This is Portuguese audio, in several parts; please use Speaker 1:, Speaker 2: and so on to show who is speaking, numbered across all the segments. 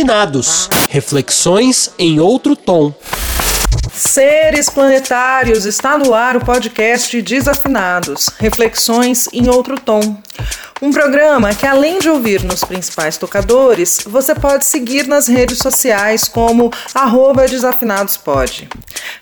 Speaker 1: Desafinados. Reflexões em outro tom.
Speaker 2: Seres planetários, está no ar o podcast Desafinados, reflexões em outro tom. Um programa que, além de ouvir nos principais tocadores, você pode seguir nas redes sociais como @desafinadospod.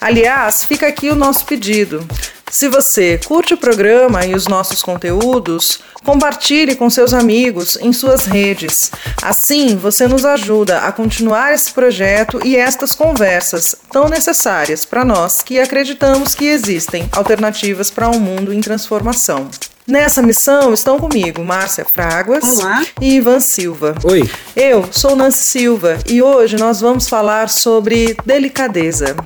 Speaker 2: Aliás, fica aqui o nosso pedido. Se você curte o programa e os nossos conteúdos, compartilhe com seus amigos em suas redes. Assim, você nos ajuda a continuar esse projeto e estas conversas tão necessárias para nós que acreditamos que existem alternativas para um mundo em transformação. Nessa missão estão comigo Márcia Fraguas
Speaker 3: Olá.
Speaker 2: e Ivan Silva.
Speaker 1: Oi.
Speaker 2: Eu sou Nancy Silva e hoje nós vamos falar sobre delicadeza.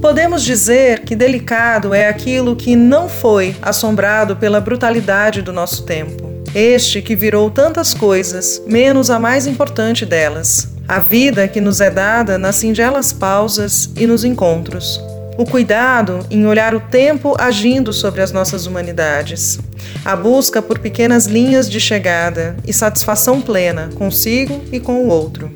Speaker 2: Podemos dizer que delicado é aquilo que não foi assombrado pela brutalidade do nosso tempo. Este que virou tantas coisas, menos a mais importante delas. A vida que nos é dada nas singelas pausas e nos encontros. O cuidado em olhar o tempo agindo sobre as nossas humanidades. A busca por pequenas linhas de chegada e satisfação plena consigo e com o outro.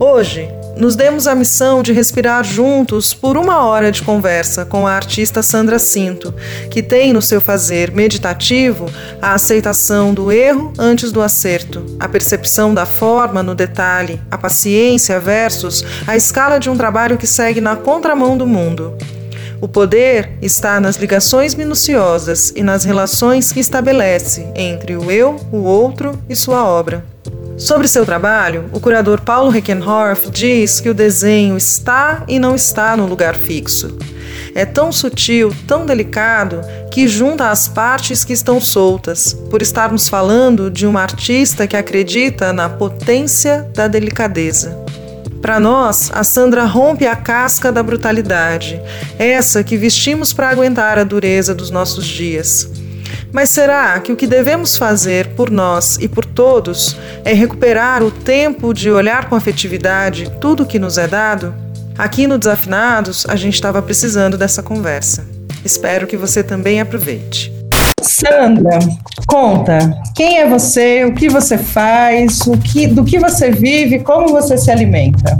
Speaker 2: Hoje, nos demos a missão de respirar juntos por uma hora de conversa com a artista Sandra Cinto, que tem no seu fazer meditativo a aceitação do erro antes do acerto, a percepção da forma no detalhe, a paciência versus a escala de um trabalho que segue na contramão do mundo. O poder está nas ligações minuciosas e nas relações que estabelece entre o eu, o outro e sua obra. Sobre seu trabalho, o curador Paulo Reckenhorf diz que o desenho está e não está no lugar fixo. É tão sutil, tão delicado, que junta as partes que estão soltas, por estarmos falando de uma artista que acredita na potência da delicadeza. Para nós, a Sandra rompe a casca da brutalidade, essa que vestimos para aguentar a dureza dos nossos dias. Mas será que o que devemos fazer por nós e por todos é recuperar o tempo de olhar com afetividade tudo o que nos é dado? Aqui no Desafinados, a gente estava precisando dessa conversa. Espero que você também aproveite. Sandra, conta, quem é você, o que você faz, o que, do que você vive, como você se alimenta?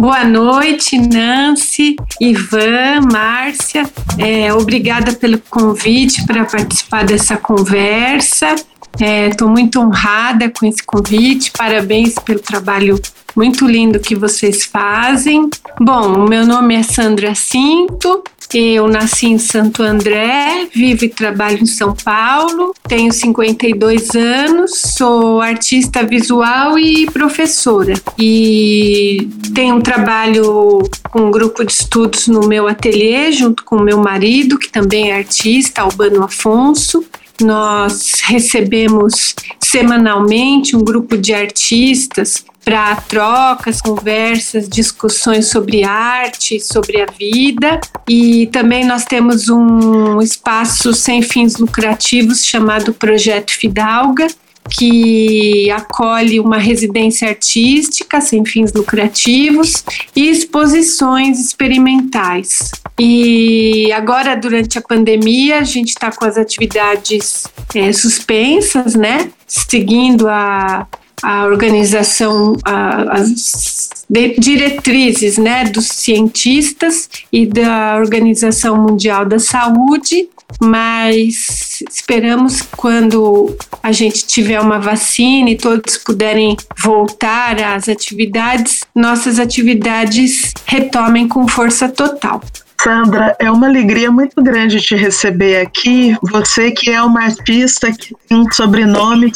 Speaker 3: Boa noite, Nancy, Ivan, Márcia. É, obrigada pelo convite para participar dessa conversa. Estou é, muito honrada com esse convite. Parabéns pelo trabalho muito lindo que vocês fazem. Bom, meu nome é Sandra Cinto, eu nasci em Santo André, vivo e trabalho em São Paulo, tenho 52 anos, sou artista visual e professora. E tenho um trabalho com um grupo de estudos no meu ateliê, junto com meu marido, que também é artista, Albano Afonso. Nós recebemos semanalmente um grupo de artistas para trocas, conversas, discussões sobre arte, sobre a vida. E também nós temos um espaço sem fins lucrativos chamado Projeto Fidalga, que acolhe uma residência artística sem fins lucrativos e exposições experimentais. E agora, durante a pandemia, a gente está com as atividades é, suspensas, né? Seguindo a a organização, a, as diretrizes né, dos cientistas e da Organização Mundial da Saúde, mas esperamos quando a gente tiver uma vacina e todos puderem voltar às atividades, nossas atividades retomem com força total.
Speaker 2: Sandra, é uma alegria muito grande te receber aqui. Você que é uma artista que tem um sobrenome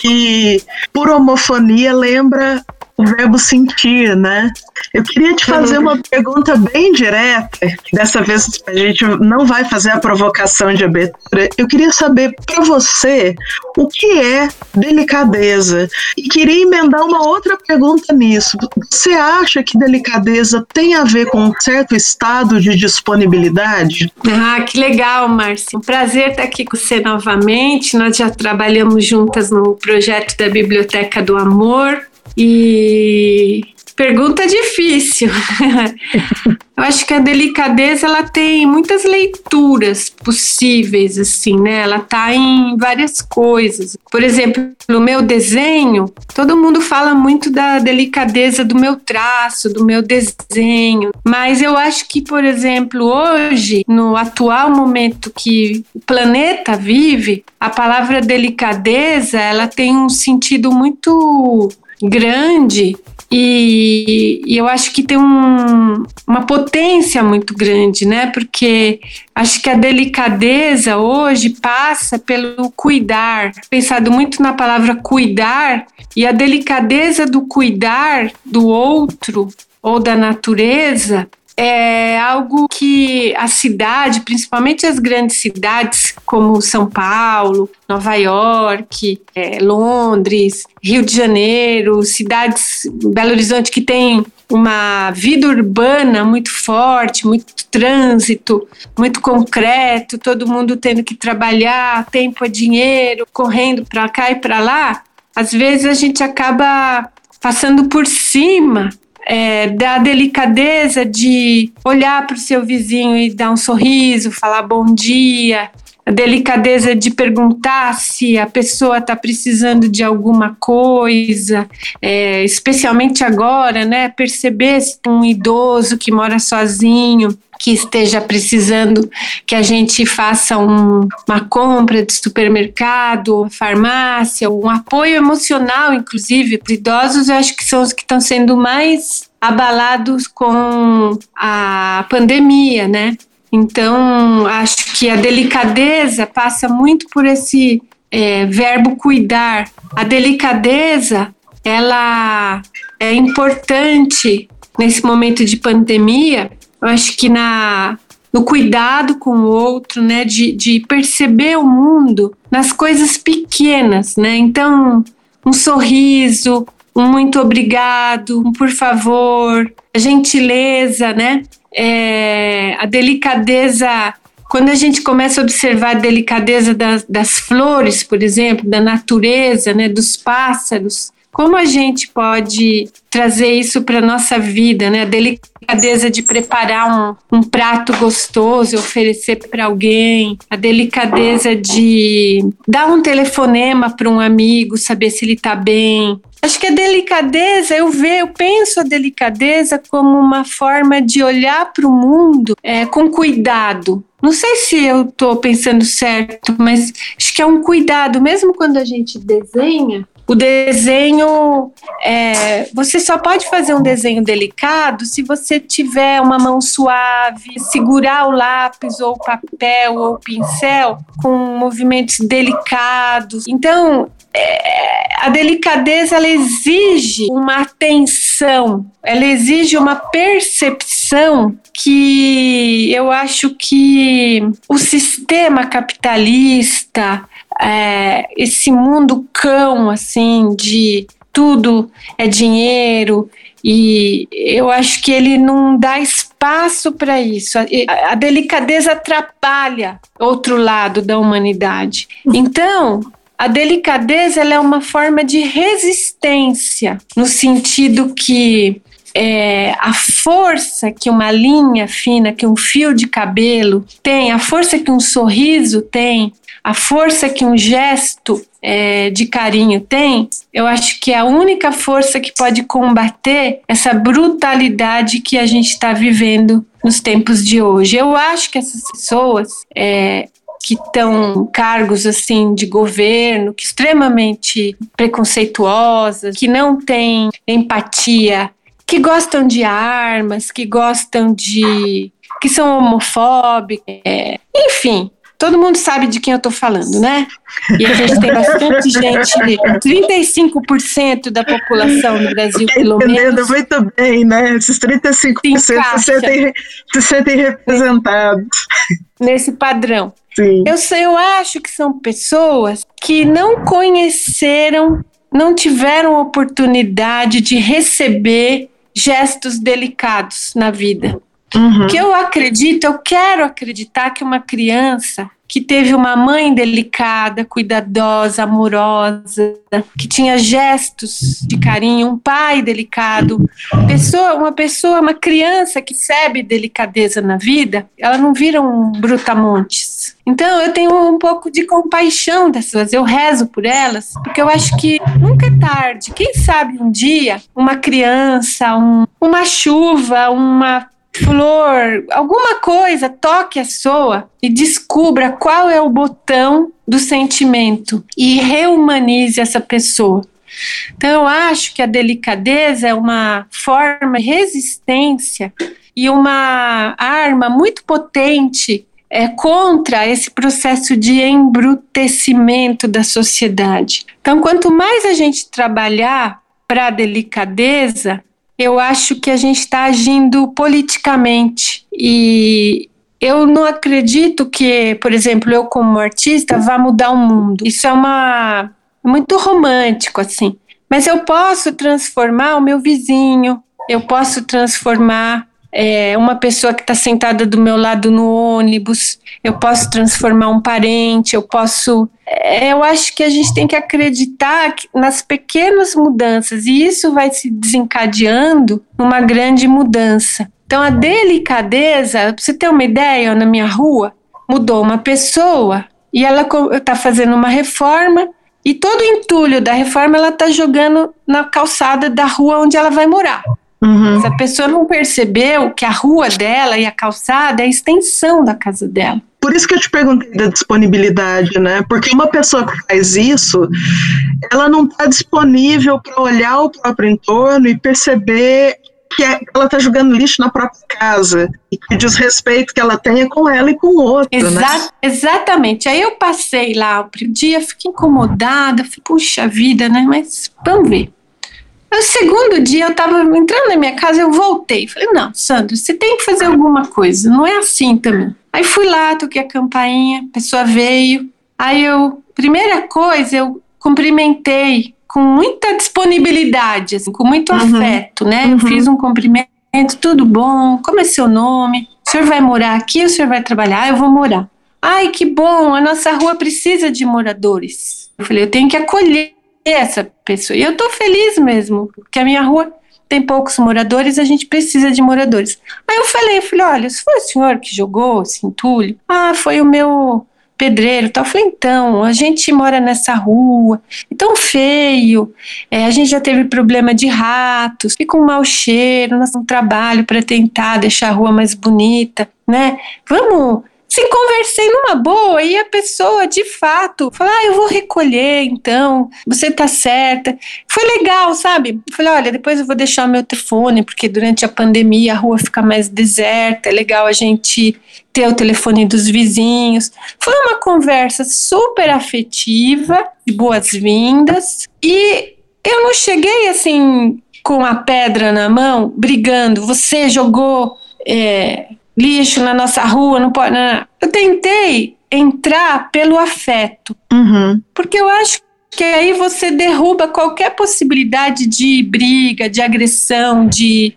Speaker 2: que, por homofonia lembra o verbo sentir, né? Eu queria te fazer uma pergunta bem direta. Dessa vez a gente não vai fazer a provocação de abertura. Eu queria saber para você o que é delicadeza. E queria emendar uma outra pergunta nisso. Você acha que delicadeza tem a ver com um certo estado de disponibilidade?
Speaker 3: Ah, que legal, Márcia. Um prazer estar aqui com você novamente. Nós já trabalhamos juntas no projeto da Biblioteca do Amor. E Pergunta difícil. Eu acho que a delicadeza ela tem muitas leituras possíveis, assim, né? Ela tá em várias coisas. Por exemplo, no meu desenho, todo mundo fala muito da delicadeza do meu traço, do meu desenho, mas eu acho que, por exemplo, hoje, no atual momento que o planeta vive, a palavra delicadeza, ela tem um sentido muito grande e, e, eu acho que tem um, uma potência muito grande, né? Porque acho que a delicadeza hoje passa pelo cuidar, pensado muito na palavra cuidar, e a delicadeza do cuidar do outro ou da natureza é algo que a cidade, principalmente as grandes cidades como São Paulo, Nova York, é, Londres, Rio de Janeiro, cidades, Belo Horizonte que tem uma vida urbana muito forte, muito trânsito, muito concreto, todo mundo tendo que trabalhar, tempo é dinheiro, correndo para cá e para lá, às vezes a gente acaba passando por cima é, da delicadeza de olhar para o seu vizinho e dar um sorriso, falar bom dia, a delicadeza de perguntar se a pessoa está precisando de alguma coisa, é, especialmente agora, né? Perceber se um idoso que mora sozinho que esteja precisando que a gente faça um, uma compra de supermercado, farmácia, um apoio emocional, inclusive, para idosos, eu acho que são os que estão sendo mais abalados com a pandemia, né? Então, acho que a delicadeza passa muito por esse é, verbo cuidar. A delicadeza, ela é importante nesse momento de pandemia. Eu acho que na no cuidado com o outro, né, de, de perceber o mundo nas coisas pequenas, né? Então, um sorriso, um muito obrigado, um por favor, a gentileza, né? É, a delicadeza. Quando a gente começa a observar a delicadeza das, das flores, por exemplo, da natureza, né, dos pássaros, como a gente pode trazer isso para nossa vida, né? A delicadeza de preparar um, um prato gostoso, oferecer para alguém, a delicadeza de dar um telefonema para um amigo, saber se ele está bem, Acho que a delicadeza, eu vejo, eu penso a delicadeza como uma forma de olhar para o mundo é, com cuidado. Não sei se eu estou pensando certo, mas acho que é um cuidado, mesmo quando a gente desenha, o desenho, é, você só pode fazer um desenho delicado se você tiver uma mão suave, segurar o lápis ou o papel ou o pincel com movimentos delicados. Então, é, a delicadeza ela exige uma atenção, ela exige uma percepção que eu acho que o sistema capitalista é, esse mundo cão, assim, de tudo é dinheiro, e eu acho que ele não dá espaço para isso. A, delicadeza atrapalha outro lado da humanidade. Então, a delicadeza é uma forma de resistência, no sentido que é, a força que uma linha fina, que um fio de cabelo tem, a força que um sorriso tem, a força que um gesto é, de carinho tem, eu acho que é a única força que pode combater essa brutalidade que a gente está vivendo nos tempos de hoje. Eu acho que essas pessoas é, que estão cargos assim de governo, que extremamente preconceituosas, que não têm empatia, que gostam de armas, que gostam de que são homofóbicos, é, enfim, Todo mundo sabe de quem eu estou falando, né? E a gente tem bastante gente, 35% da população do Brasil, pelo
Speaker 4: Entendendo menos. muito bem, né? Esses 35% se, se, sentem, se sentem representados.
Speaker 3: Nesse padrão.
Speaker 4: Sim.
Speaker 3: Eu, sei, eu acho que são pessoas que não conheceram, não tiveram oportunidade de receber gestos delicados na vida. Uhum. Que eu acredito, eu quero acreditar que uma criança que teve uma mãe delicada, cuidadosa, amorosa, que tinha gestos de carinho, um pai delicado, pessoa, uma pessoa, uma criança que recebe delicadeza na vida, ela não vira um brutamontes. Então eu tenho um pouco de compaixão dessas, eu rezo por elas, porque eu acho que nunca é tarde. Quem sabe um dia uma criança, um, uma chuva, uma flor, alguma coisa toque a soa e descubra qual é o botão do sentimento e reumanize essa pessoa. Então, eu acho que a delicadeza é uma forma de resistência e uma arma muito potente é, contra esse processo de embrutecimento da sociedade. Então, quanto mais a gente trabalhar para a delicadeza, eu acho que a gente está agindo politicamente e eu não acredito que, por exemplo, eu como artista vá mudar o mundo. Isso é uma muito romântico assim. Mas eu posso transformar o meu vizinho, eu posso transformar é, uma pessoa que está sentada do meu lado no ônibus, eu posso transformar um parente, eu posso. É, eu acho que a gente tem que acreditar nas pequenas mudanças e isso vai se desencadeando numa grande mudança. Então, a delicadeza, para você ter uma ideia, na minha rua, mudou uma pessoa e ela está fazendo uma reforma e todo o entulho da reforma ela está jogando na calçada da rua onde ela vai morar. Uhum. Se a pessoa não percebeu que a rua dela e a calçada é a extensão da casa dela.
Speaker 4: Por isso que eu te perguntei da disponibilidade, né? Porque uma pessoa que faz isso, ela não está disponível para olhar o próprio entorno e perceber que é, ela está jogando lixo na própria casa e que o desrespeito que ela tem é com ela e com o outro, né? Exa né?
Speaker 3: Exatamente. Aí eu passei lá o dia, fiquei incomodada, falei, puxa vida, né? Mas vamos ver. No segundo dia, eu estava entrando na minha casa, eu voltei. Falei, não, Sandro, você tem que fazer alguma coisa, não é assim também. Aí fui lá, toquei a campainha, a pessoa veio. Aí eu, primeira coisa, eu cumprimentei com muita disponibilidade, assim, com muito uhum. afeto, né? Uhum. Eu fiz um cumprimento, tudo bom, como é seu nome? O senhor vai morar aqui ou o senhor vai trabalhar? Ah, eu vou morar. Ai, que bom, a nossa rua precisa de moradores. Eu falei, eu tenho que acolher essa pessoa. E eu tô feliz mesmo, porque a minha rua tem poucos moradores, a gente precisa de moradores. Aí eu falei, falei, olha, se foi o senhor que jogou esse entulho, ah, foi o meu pedreiro tal. Eu falei, então, a gente mora nessa rua, é tão feio, é, a gente já teve problema de ratos, fica um mau cheiro, nós um trabalho para tentar deixar a rua mais bonita, né? Vamos Sim, conversei numa boa e a pessoa de fato falou: Ah, eu vou recolher então, você tá certa. Foi legal, sabe? falei: Olha, depois eu vou deixar o meu telefone, porque durante a pandemia a rua fica mais deserta, é legal a gente ter o telefone dos vizinhos. Foi uma conversa super afetiva, de boas-vindas, e eu não cheguei assim com a pedra na mão, brigando. Você jogou. É, lixo na nossa rua, não pode. Não. Eu tentei entrar pelo afeto, uhum. porque eu acho que aí você derruba qualquer possibilidade de briga, de agressão, de.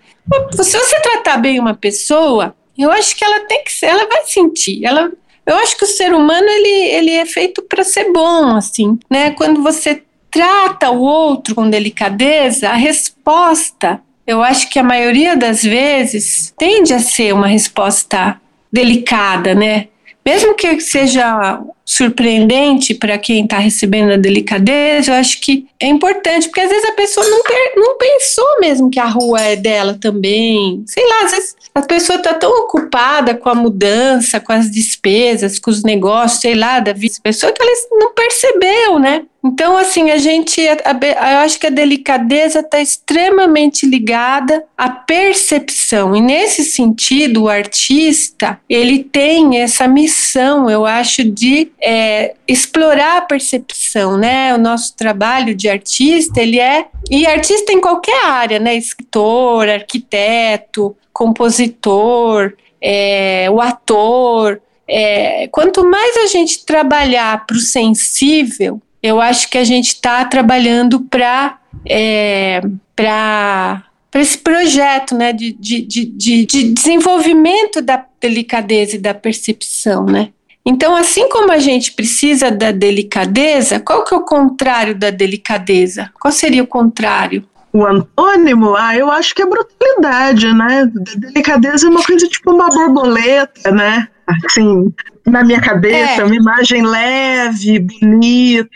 Speaker 3: Se você tratar bem uma pessoa, eu acho que ela tem que ser, ela vai sentir, ela. Eu acho que o ser humano ele, ele é feito para ser bom, assim, né? Quando você trata o outro com delicadeza, a resposta eu acho que a maioria das vezes tende a ser uma resposta delicada, né? Mesmo que seja surpreendente para quem está recebendo a delicadeza, eu acho que é importante, porque às vezes a pessoa não, não pensou mesmo que a rua é dela também. Sei lá, às vezes a pessoa está tão ocupada com a mudança, com as despesas, com os negócios, sei lá, da vida da pessoa, que ela não percebeu, né? Então, assim, a gente, a, a, eu acho que a delicadeza está extremamente ligada à percepção. E nesse sentido, o artista, ele tem essa missão, eu acho, de é, explorar a percepção, né? O nosso trabalho de artista, ele é, e artista em qualquer área, né? Escritor, arquiteto, compositor, é, o ator. É, quanto mais a gente trabalhar para o sensível, eu acho que a gente está trabalhando para é, para esse projeto né, de, de, de, de, desenvolvimento da delicadeza e da percepção. Né? Então, assim como a gente precisa da delicadeza, qual que é o contrário da delicadeza? Qual seria o contrário?
Speaker 4: O antônimo, ah, eu acho que é brutalidade, né? Delicadeza é uma coisa tipo uma borboleta, né? Assim, na minha cabeça, é. uma imagem leve, bonita,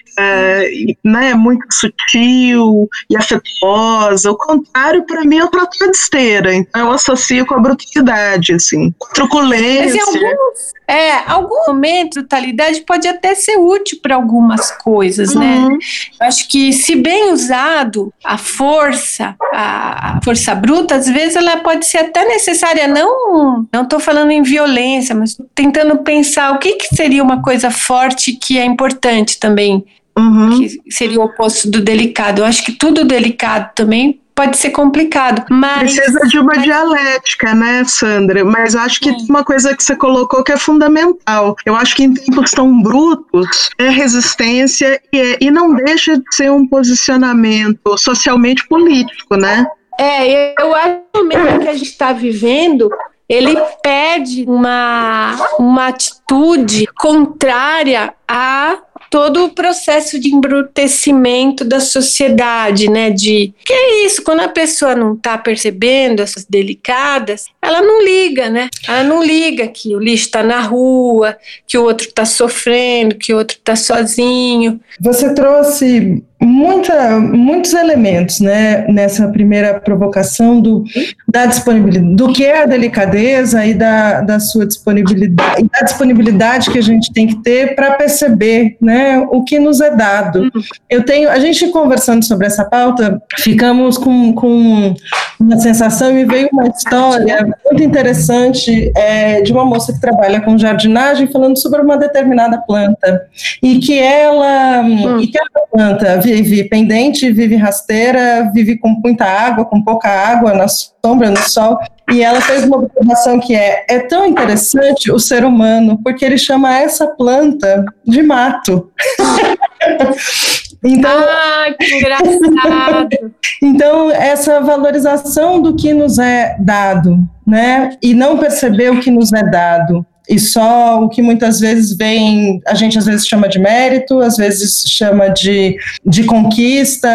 Speaker 4: né, muito sutil e afetuosa. O contrário, para mim, é o trator de esteira. Então, eu associo com a brutalidade, assim, truculência.
Speaker 3: Mas em alguns, é, algum momento, brutalidade pode até ser útil para algumas coisas, né? uhum. né? Eu acho que, se bem usado, a força, a força bruta, às vezes ela pode ser até necessária. Não, não estou falando em violência, mas tentando pensar o que, que seria uma coisa forte que é importante também, uhum. que seria o oposto do delicado. Eu acho que tudo delicado também pode ser complicado, mas...
Speaker 4: Precisa de uma dialética, né, Sandra? Mas acho que tem uma coisa que você colocou que é fundamental. Eu acho que em tempos tão brutos, é resistência e, é, e não deixa de ser um posicionamento socialmente político, né?
Speaker 3: É, eu acho mesmo que a gente está vivendo ele pede uma, uma atitude contrária a todo o processo de embrutecimento da sociedade, né? De que é isso, quando a pessoa não está percebendo essas delicadas, ela não liga, né? Ela não liga que o lixo está na rua, que o outro está sofrendo, que o outro está sozinho.
Speaker 2: Você trouxe muita, muitos elementos né, nessa primeira provocação do, da disponibilidade, do que é a delicadeza e da, da sua disponibilidade, e da disponibilidade que a gente tem que ter para perceber né, o que nos é dado. Eu tenho, a gente conversando sobre essa pauta, ficamos com, com uma sensação e veio uma história muito interessante é, de uma moça que trabalha com jardinagem falando sobre uma determinada planta e que ela, hum. e que planta vive pendente, vive rasteira, vive com muita água, com pouca água, na sombra, no sol. E ela fez uma observação que é: é tão interessante o ser humano, porque ele chama essa planta de mato.
Speaker 3: Então, ah, que engraçado!
Speaker 2: então, essa valorização do que nos é dado, né? E não perceber o que nos é dado e só o que muitas vezes vem, a gente às vezes chama de mérito, às vezes chama de, de conquista,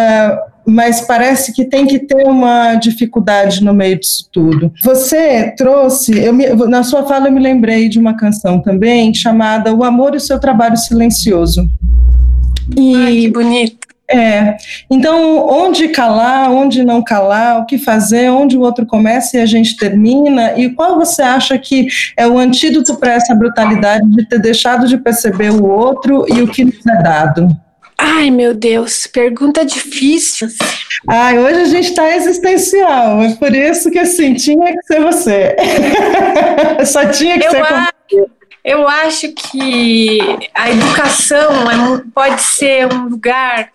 Speaker 2: mas parece que tem que ter uma dificuldade no meio disso tudo. Você trouxe, eu me, na sua fala eu me lembrei de uma canção também chamada O Amor e o Seu Trabalho Silencioso.
Speaker 3: E, Ai, que bonito.
Speaker 2: É. Então, onde calar, onde não calar, o que fazer, onde o outro começa e a gente termina, e qual você acha que é o antídoto para essa brutalidade de ter deixado de perceber o outro e o que nos é dado?
Speaker 3: Ai, meu Deus, pergunta difícil.
Speaker 2: Ai, hoje a gente está existencial, é por isso que assim, tinha que ser você. Só tinha que
Speaker 3: eu
Speaker 2: ser
Speaker 3: acho, Eu acho que a educação pode ser um lugar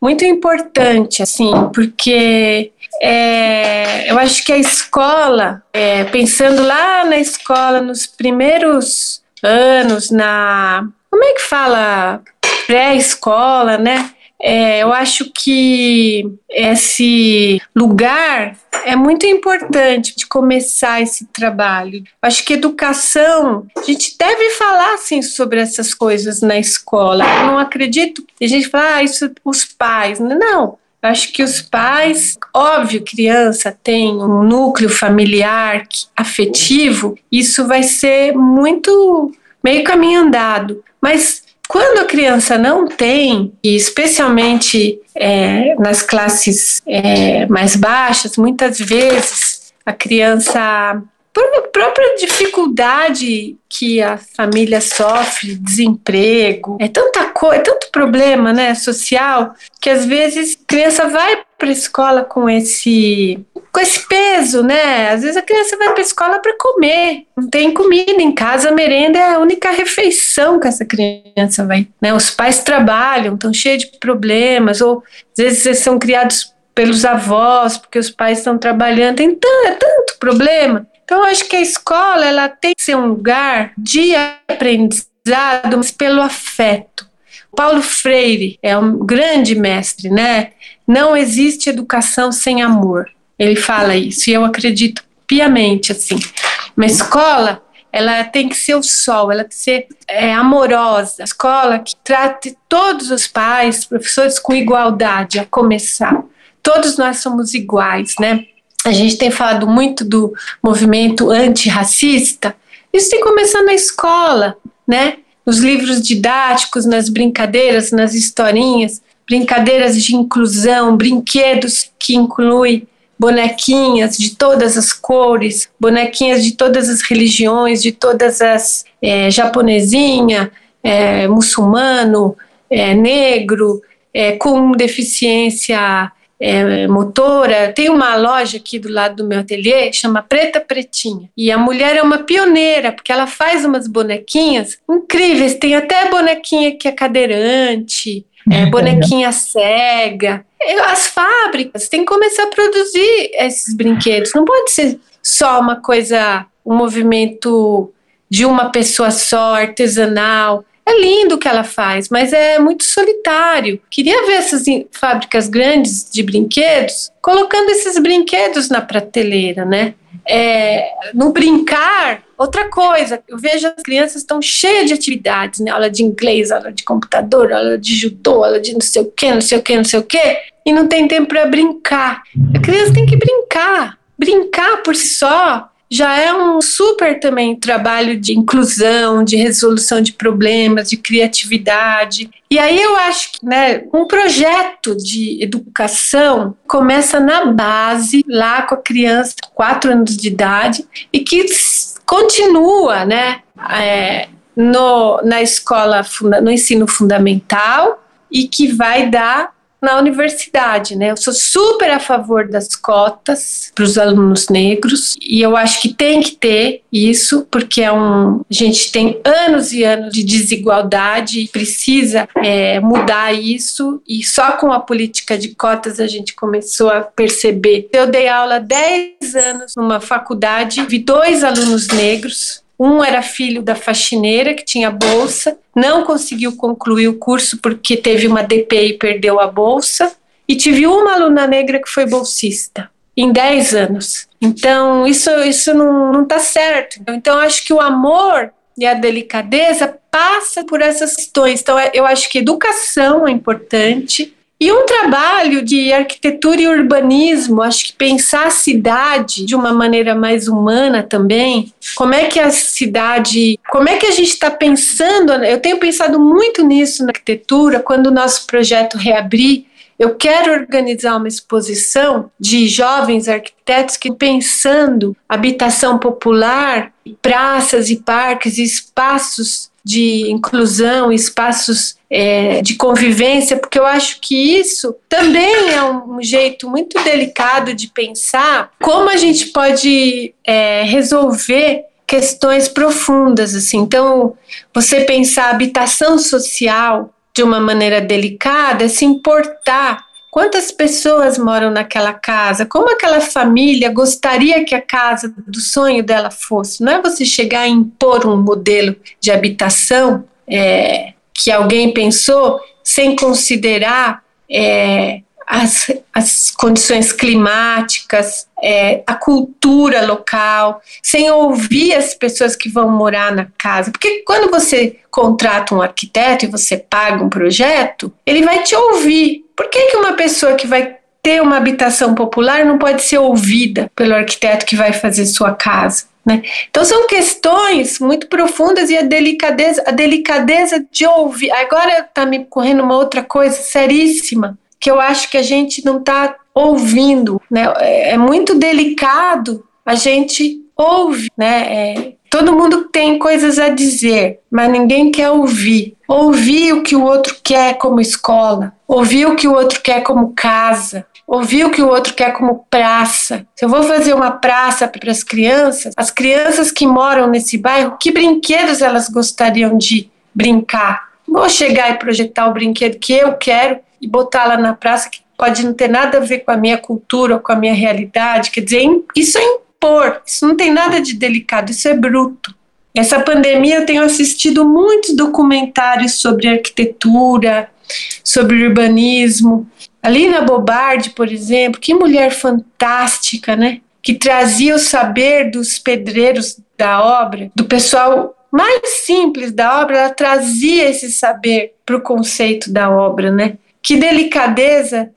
Speaker 3: muito importante, assim, porque é, eu acho que a escola, é, pensando lá na escola, nos primeiros anos, na. Como é que fala? Pré-escola, né? É, eu acho que esse lugar é muito importante de começar esse trabalho. Acho que educação, a gente deve falar assim sobre essas coisas na escola. Eu não acredito que a gente fala, ah, isso os pais. Não, Acho que os pais, óbvio, criança tem um núcleo familiar afetivo, isso vai ser muito meio caminho andado. Mas quando a criança não tem, e especialmente é, nas classes é, mais baixas, muitas vezes a criança por própria dificuldade que a família sofre, desemprego, é tanta coisa, é tanto problema, né, social, que às vezes a criança vai para a escola com esse com esse peso, né? Às vezes a criança vai para a escola para comer, não tem comida em casa, a merenda é a única refeição que essa criança vai, né? Os pais trabalham, estão cheios de problemas, ou às vezes eles são criados pelos avós, porque os pais estão trabalhando, tem é tanto problema. Então, acho que a escola ela tem que ser um lugar de aprendizado, mas pelo afeto. Paulo Freire é um grande mestre, né? Não existe educação sem amor. Ele fala isso e eu acredito piamente assim. Uma escola ela tem que ser o sol, ela tem que ser é, amorosa. Escola que trate todos os pais, professores com igualdade, a começar. Todos nós somos iguais, né? A gente tem falado muito do movimento antirracista. Isso tem que começar na escola, né? Nos livros didáticos, nas brincadeiras, nas historinhas, brincadeiras de inclusão, brinquedos que incluem bonequinhas de todas as cores, bonequinhas de todas as religiões, de todas as é, japonesinha, é, muçulmano, é, negro, é, com deficiência é, motora. Tem uma loja aqui do lado do meu ateliê, chama Preta Pretinha. E a mulher é uma pioneira, porque ela faz umas bonequinhas incríveis. Tem até bonequinha que é cadeirante, é, bonequinha cega. As fábricas têm que começar a produzir esses brinquedos. Não pode ser só uma coisa, um movimento de uma pessoa só, artesanal. É lindo o que ela faz, mas é muito solitário. Queria ver essas fábricas grandes de brinquedos colocando esses brinquedos na prateleira, né? É, no brincar, outra coisa, eu vejo as crianças estão cheias de atividades, né? Aula de inglês, aula de computador, aula de judô, aula de não sei o que, não sei o que, não sei o que, e não tem tempo para brincar. A criança tem que brincar. Brincar por si só já é um super também trabalho de inclusão, de resolução de problemas, de criatividade. E aí eu acho que né, um projeto de educação começa na base, lá com a criança, quatro anos de idade, e que continua né, é, no, na escola, no ensino fundamental, e que vai dar na universidade, né? Eu sou super a favor das cotas para os alunos negros e eu acho que tem que ter isso porque é um a gente tem anos e anos de desigualdade e precisa é, mudar isso e só com a política de cotas a gente começou a perceber. Eu dei aula 10 anos numa faculdade, vi dois alunos negros um era filho da faxineira que tinha bolsa, não conseguiu concluir o curso porque teve uma DP e perdeu a bolsa. E tive uma aluna negra que foi bolsista em 10 anos. Então, isso, isso não está certo. Então, acho que o amor e a delicadeza passa por essas questões. Então, eu acho que educação é importante, e um trabalho de arquitetura e urbanismo, acho que pensar a cidade de uma maneira mais humana também. Como é que a cidade, como é que a gente está pensando? Eu tenho pensado muito nisso na arquitetura, quando o nosso projeto reabrir. Eu quero organizar uma exposição de jovens arquitetos que pensando habitação popular, praças e parques, espaços de inclusão, espaços é, de convivência, porque eu acho que isso também é um jeito muito delicado de pensar como a gente pode é, resolver questões profundas assim. Então, você pensar habitação social de uma maneira delicada, se importar Quantas pessoas moram naquela casa? Como aquela família gostaria que a casa do sonho dela fosse? Não é você chegar a impor um modelo de habitação é, que alguém pensou sem considerar é, as, as condições climáticas, é, a cultura local, sem ouvir as pessoas que vão morar na casa. Porque quando você contrata um arquiteto e você paga um projeto, ele vai te ouvir. Por que, que uma pessoa que vai ter uma habitação popular não pode ser ouvida pelo arquiteto que vai fazer sua casa? Né? Então são questões muito profundas e a delicadeza, a delicadeza de ouvir. Agora está me correndo uma outra coisa seríssima que eu acho que a gente não está ouvindo, né? É, é muito delicado a gente ouve, né? É, todo mundo tem coisas a dizer, mas ninguém quer ouvir. Ouvir o que o outro quer como escola, ouvir o que o outro quer como casa, ouvir o que o outro quer como praça. Se eu vou fazer uma praça para as crianças, as crianças que moram nesse bairro, que brinquedos elas gostariam de brincar? Vou chegar e projetar o brinquedo que eu quero e botar lá na praça que pode não ter nada a ver com a minha cultura ou com a minha realidade. Quer dizer, isso é impor, isso não tem nada de delicado, isso é bruto. Essa pandemia eu tenho assistido muitos documentários sobre arquitetura, sobre urbanismo, Ali na Bobardi, por exemplo, que mulher fantástica, né? Que trazia o saber dos pedreiros da obra, do pessoal mais simples da obra, ela trazia esse saber para o conceito da obra, né? Que delicadeza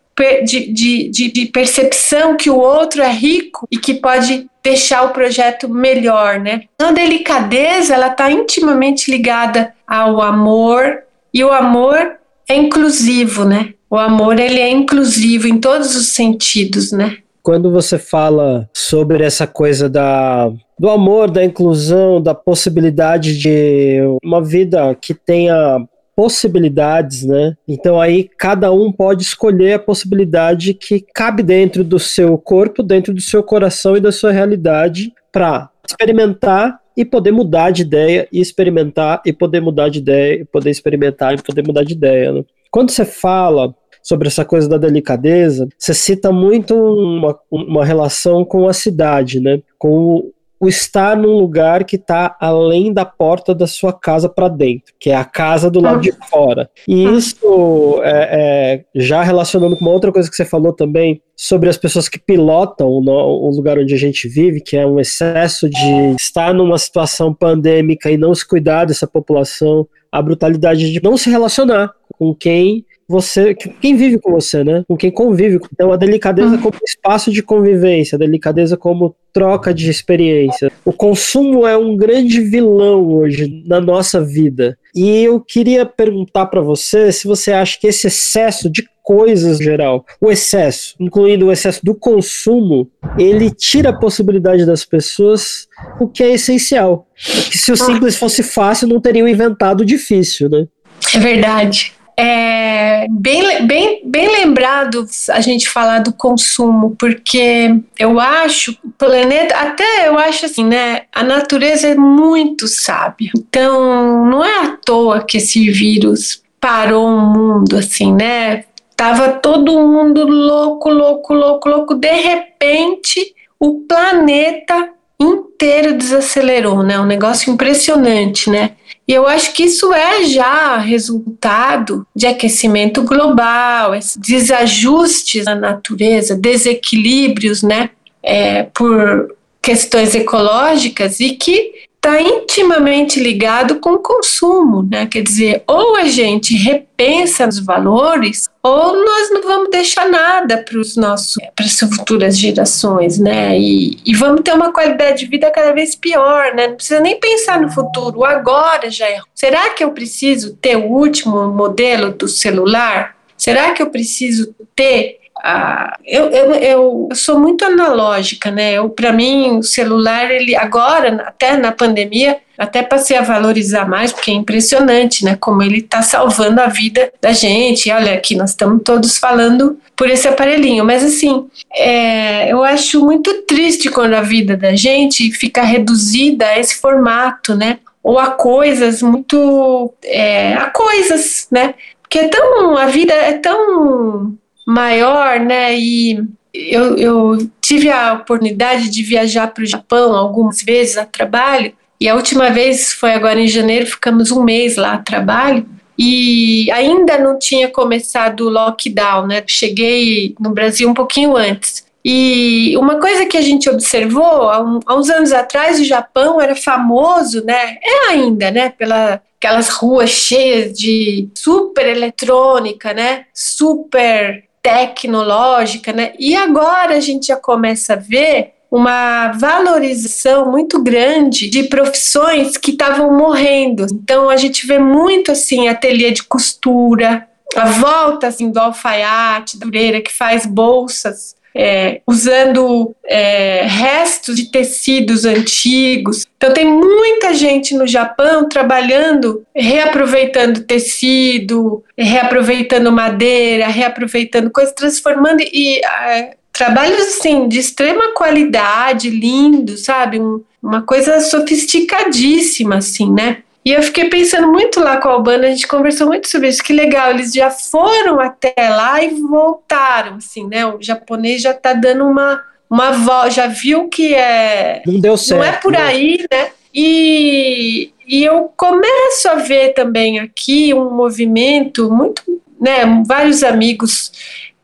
Speaker 3: de, de, de, de, percepção que o outro é rico e que pode deixar o projeto melhor, né? Então, a delicadeza, ela está intimamente ligada ao amor e o amor é inclusivo, né? O amor, ele é inclusivo em todos os sentidos, né?
Speaker 5: Quando você fala sobre essa coisa da do amor, da inclusão, da possibilidade de uma vida que tenha possibilidades, né? Então aí cada um pode escolher a possibilidade que cabe dentro do seu corpo, dentro do seu coração e da sua realidade para experimentar e poder mudar de ideia e experimentar e poder mudar de ideia e poder experimentar e poder mudar de ideia. Né? Quando você fala sobre essa coisa da delicadeza, você cita muito uma, uma relação com a cidade, né? Com o estar num lugar que está além da porta da sua casa para dentro, que é a casa do lado de ah. fora. E ah. isso, é, é, já relacionando com uma outra coisa que você falou também, sobre as pessoas que pilotam o, o, lugar onde a gente vive, que é um excesso de estar numa situação pandêmica e não se cuidar dessa população, a brutalidade de não se relacionar com quem você, quem vive com você, né? Com quem convive. Então a delicadeza como espaço de convivência, a delicadeza como troca de experiência. O consumo é um grande vilão hoje na nossa vida. E eu queria perguntar para você se você acha que esse excesso de coisas em geral, o excesso, incluindo o excesso do consumo, ele tira a possibilidade das pessoas o que é essencial. Que se o simples fosse fácil, não teriam inventado o difícil, né?
Speaker 3: É verdade. É bem, bem, bem lembrado a gente falar do consumo, porque eu acho, o planeta, até eu acho assim, né? A natureza é muito sábia. Então, não é à toa que esse vírus parou o mundo, assim, né? Tava todo mundo louco, louco, louco, louco. De repente, o planeta inteiro desacelerou, né? Um negócio impressionante, né? E eu acho que isso é já resultado de aquecimento global, desajustes na natureza, desequilíbrios, né, é, por questões ecológicas e que está intimamente ligado com o consumo, né? Quer dizer, ou a gente repensa os valores, ou nós não vamos deixar nada para os nossos, para as futuras gerações, né? E, e, vamos ter uma qualidade de vida cada vez pior, né? Não precisa nem pensar no futuro, o agora já é. Será que eu preciso ter o último modelo do celular? Será que eu preciso ter ah, eu, eu, eu, sou muito analógica, né? Para mim, o celular, ele agora, até na pandemia, até passei a valorizar mais, porque é impressionante, né? Como ele está salvando a vida da gente. olha, aqui nós estamos todos falando por esse aparelhinho. Mas, assim, é, eu acho muito triste quando a vida da gente fica reduzida a esse formato, né? Ou a coisas muito. É, a coisas, né? Porque é tão. A vida é tão maior, né? E eu, eu tive a oportunidade de viajar para o Japão algumas vezes a trabalho, e a última vez foi agora em janeiro, ficamos um mês lá a trabalho. E ainda não tinha começado o lockdown, né? Cheguei no Brasil um pouquinho antes. E uma coisa que a gente observou, há, um, há uns anos atrás, o Japão era famoso, né? É ainda, né? Pela aquelas ruas cheias de super eletrônica, né? Super tecnológica, né? E agora a gente já começa a ver uma valorização muito grande de profissões que estavam morrendo. Então a gente vê muito assim ateliê de costura, a volta assim do alfaiate, da dureira que faz bolsas é, usando é, restos de tecidos antigos. Então, tem muita gente no Japão trabalhando, reaproveitando tecido, reaproveitando madeira, reaproveitando coisas, transformando e. É, trabalhos assim de extrema qualidade, lindo, sabe? Um, uma coisa sofisticadíssima, assim, né? E eu fiquei pensando muito lá com a Albana, a gente conversou muito sobre isso, que legal, eles já foram até lá e voltaram, assim, né? O japonês já tá dando uma, uma volta, já viu que é...
Speaker 5: Não deu certo.
Speaker 3: Não é por né? aí, né? E, e eu começo a ver também aqui um movimento muito, né? Vários amigos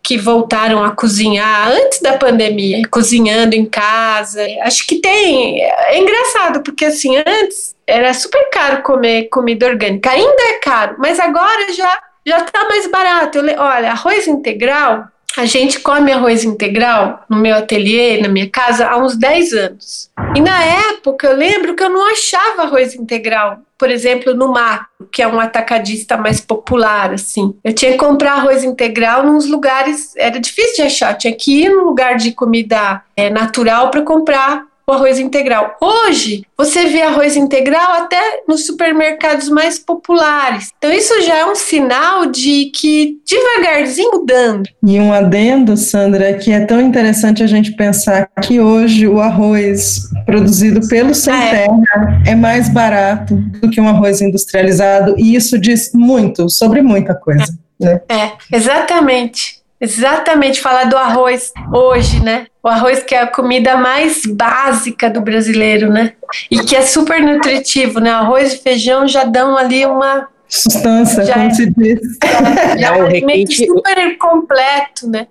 Speaker 3: que voltaram a cozinhar antes da pandemia, cozinhando em casa. Acho que tem. É engraçado, porque assim, antes era super caro comer comida orgânica. Ainda é caro, mas agora já já tá mais barato. Eu, olha, arroz integral, a gente come arroz integral no meu ateliê, na minha casa, há uns 10 anos. E na época eu lembro que eu não achava arroz integral, por exemplo, no Macro, que é um atacadista mais popular, assim. Eu tinha que comprar arroz integral nos lugares, era difícil de achar, tinha que ir num lugar de comida é, natural para comprar o arroz integral. Hoje, você vê arroz integral até nos supermercados mais populares. Então, isso já é um sinal de que devagarzinho mudando.
Speaker 2: E um adendo, Sandra, que é tão interessante a gente pensar que hoje o arroz produzido pelo Sem é. Terra é mais barato do que um arroz industrializado, e isso diz muito sobre muita coisa. Né?
Speaker 3: É, exatamente. Exatamente, falar do arroz hoje, né? O arroz que é a comida mais básica do brasileiro, né? E que é super nutritivo, né? Arroz e feijão já dão ali uma
Speaker 2: substância, já como é, se diz.
Speaker 3: Já, já é, um requinte, super completo, né?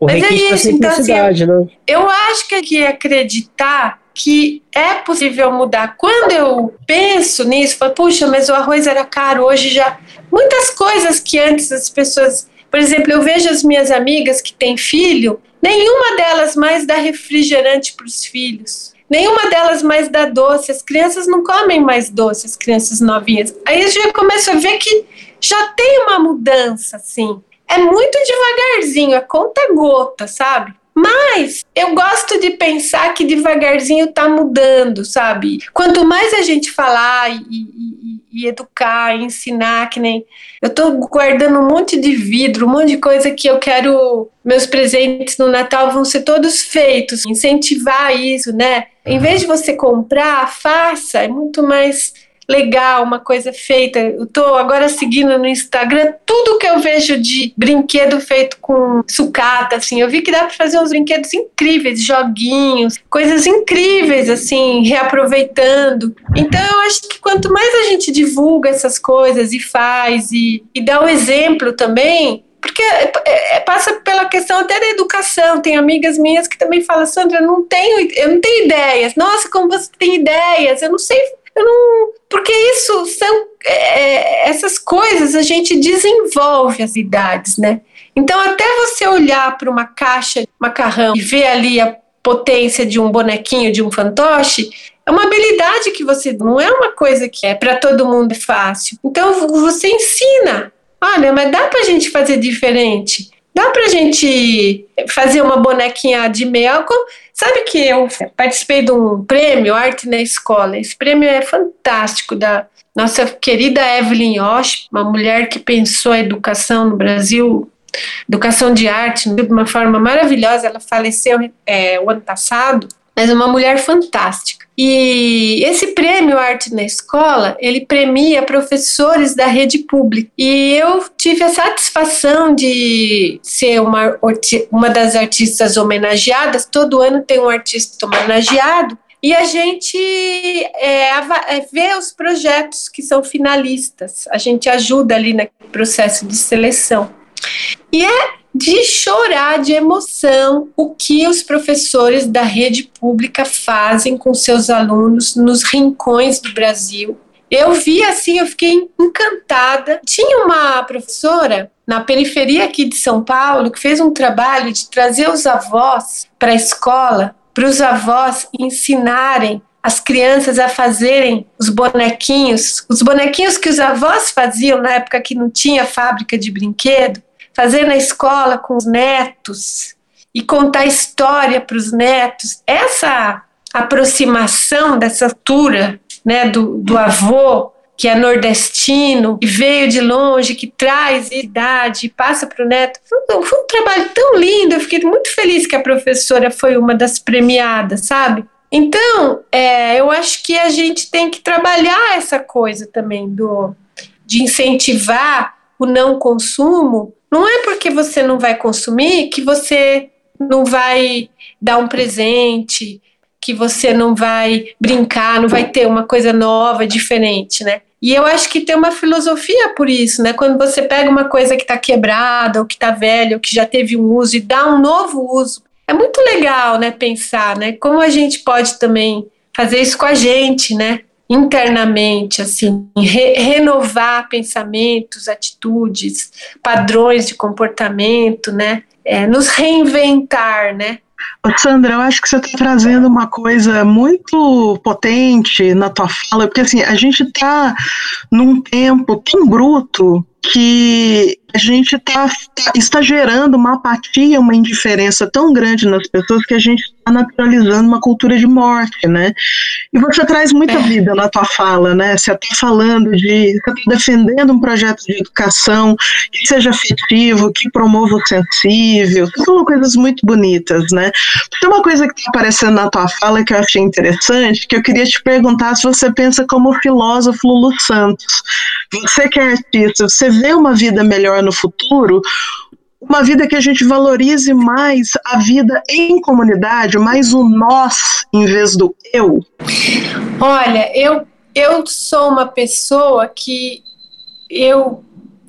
Speaker 5: O Mas é isso, então assim, né?
Speaker 3: eu acho que é que acreditar que é possível mudar. Quando eu penso nisso, falo, puxa, mas o arroz era caro, hoje já muitas coisas que antes as pessoas por exemplo, eu vejo as minhas amigas que têm filho, nenhuma delas mais dá refrigerante para os filhos. Nenhuma delas mais dá doce. As crianças não comem mais doce, as crianças novinhas. Aí eu já começo a ver que já tem uma mudança, assim. É muito devagarzinho, é conta gota, sabe? Mas eu gosto de pensar que devagarzinho tá mudando, sabe? Quanto mais a gente falar e, e, e educar, e ensinar, que nem. Eu tô guardando um monte de vidro, um monte de coisa que eu quero. Meus presentes no Natal vão ser todos feitos, incentivar isso, né? Em vez de você comprar, faça, é muito mais legal, uma coisa feita. Eu tô agora seguindo no Instagram tudo que eu vejo de brinquedo feito com sucata, assim. Eu vi que dá para fazer uns brinquedos incríveis, joguinhos, coisas incríveis, assim, reaproveitando. Então eu acho que quanto mais a gente divulga essas coisas e faz e, e dá o exemplo também, porque é, é, é, passa pela questão até da educação. Tem amigas minhas que também falam, Sandra, eu não tenho, eu não tenho ideias. Nossa, como você tem ideias? Eu não sei eu não. Porque isso são. É, essas coisas a gente desenvolve as idades, né? Então, até você olhar para uma caixa de macarrão e ver ali a potência de um bonequinho, de um fantoche, é uma habilidade que você. Não é uma coisa que é para todo mundo fácil. Então, você ensina. Olha, mas dá para a gente fazer diferente. Dá pra gente fazer uma bonequinha de mel? Sabe que eu participei de um prêmio Arte na Escola. Esse prêmio é fantástico da nossa querida Evelyn Osh, uma mulher que pensou a educação no Brasil, educação de arte de uma forma maravilhosa. Ela faleceu é, o ano passado, mas é uma mulher fantástica. E esse prêmio Arte na Escola, ele premia professores da rede pública. E eu tive a satisfação de ser uma, uma das artistas homenageadas. Todo ano tem um artista homenageado. E a gente é, é, vê os projetos que são finalistas. A gente ajuda ali no processo de seleção. E é de chorar de emoção o que os professores da rede pública fazem com seus alunos nos rincões do Brasil. Eu vi assim, eu fiquei encantada. Tinha uma professora na periferia aqui de São Paulo que fez um trabalho de trazer os avós para a escola, para os avós ensinarem as crianças a fazerem os bonequinhos, os bonequinhos que os avós faziam na época que não tinha fábrica de brinquedo, fazer na escola com os netos e contar história para os netos. Essa aproximação dessa altura né, do, do avô, que é nordestino, e veio de longe, que traz idade e passa para o neto. Foi, foi um trabalho tão lindo, eu fiquei muito feliz que a professora foi uma das premiadas, sabe? Então, é, eu acho que a gente tem que trabalhar essa coisa também do, de incentivar o não consumo, não é porque você não vai consumir que você não vai dar um presente, que você não vai brincar, não vai ter uma coisa nova, diferente, né? E eu acho que tem uma filosofia por isso, né? Quando você pega uma coisa que está quebrada, ou que está velha, ou que já teve um uso e dá um novo uso, é muito legal, né? Pensar, né? Como a gente pode também fazer isso com a gente, né? Internamente, assim, re renovar pensamentos, atitudes, padrões de comportamento, né? É, nos reinventar, né?
Speaker 4: Sandra, eu acho que você está trazendo uma coisa muito potente na tua fala, porque assim, a gente está num tempo tão bruto que a gente tá, tá, está gerando uma apatia, uma indiferença tão grande nas pessoas que a gente está naturalizando uma cultura de morte, né? E você traz muita é. vida na tua fala, né? Você está falando de, você está defendendo um projeto de educação que seja afetivo, que promova o sensível, são coisas muito bonitas, né? Tem uma coisa que está aparecendo na tua fala que eu achei interessante, que eu queria te perguntar se você pensa como o filósofo Lulu Santos. Você que é artista, você vê uma vida melhor no futuro, uma vida que a gente valorize mais a vida em comunidade, mais o nós em vez do eu?
Speaker 3: Olha, eu, eu sou uma pessoa que eu,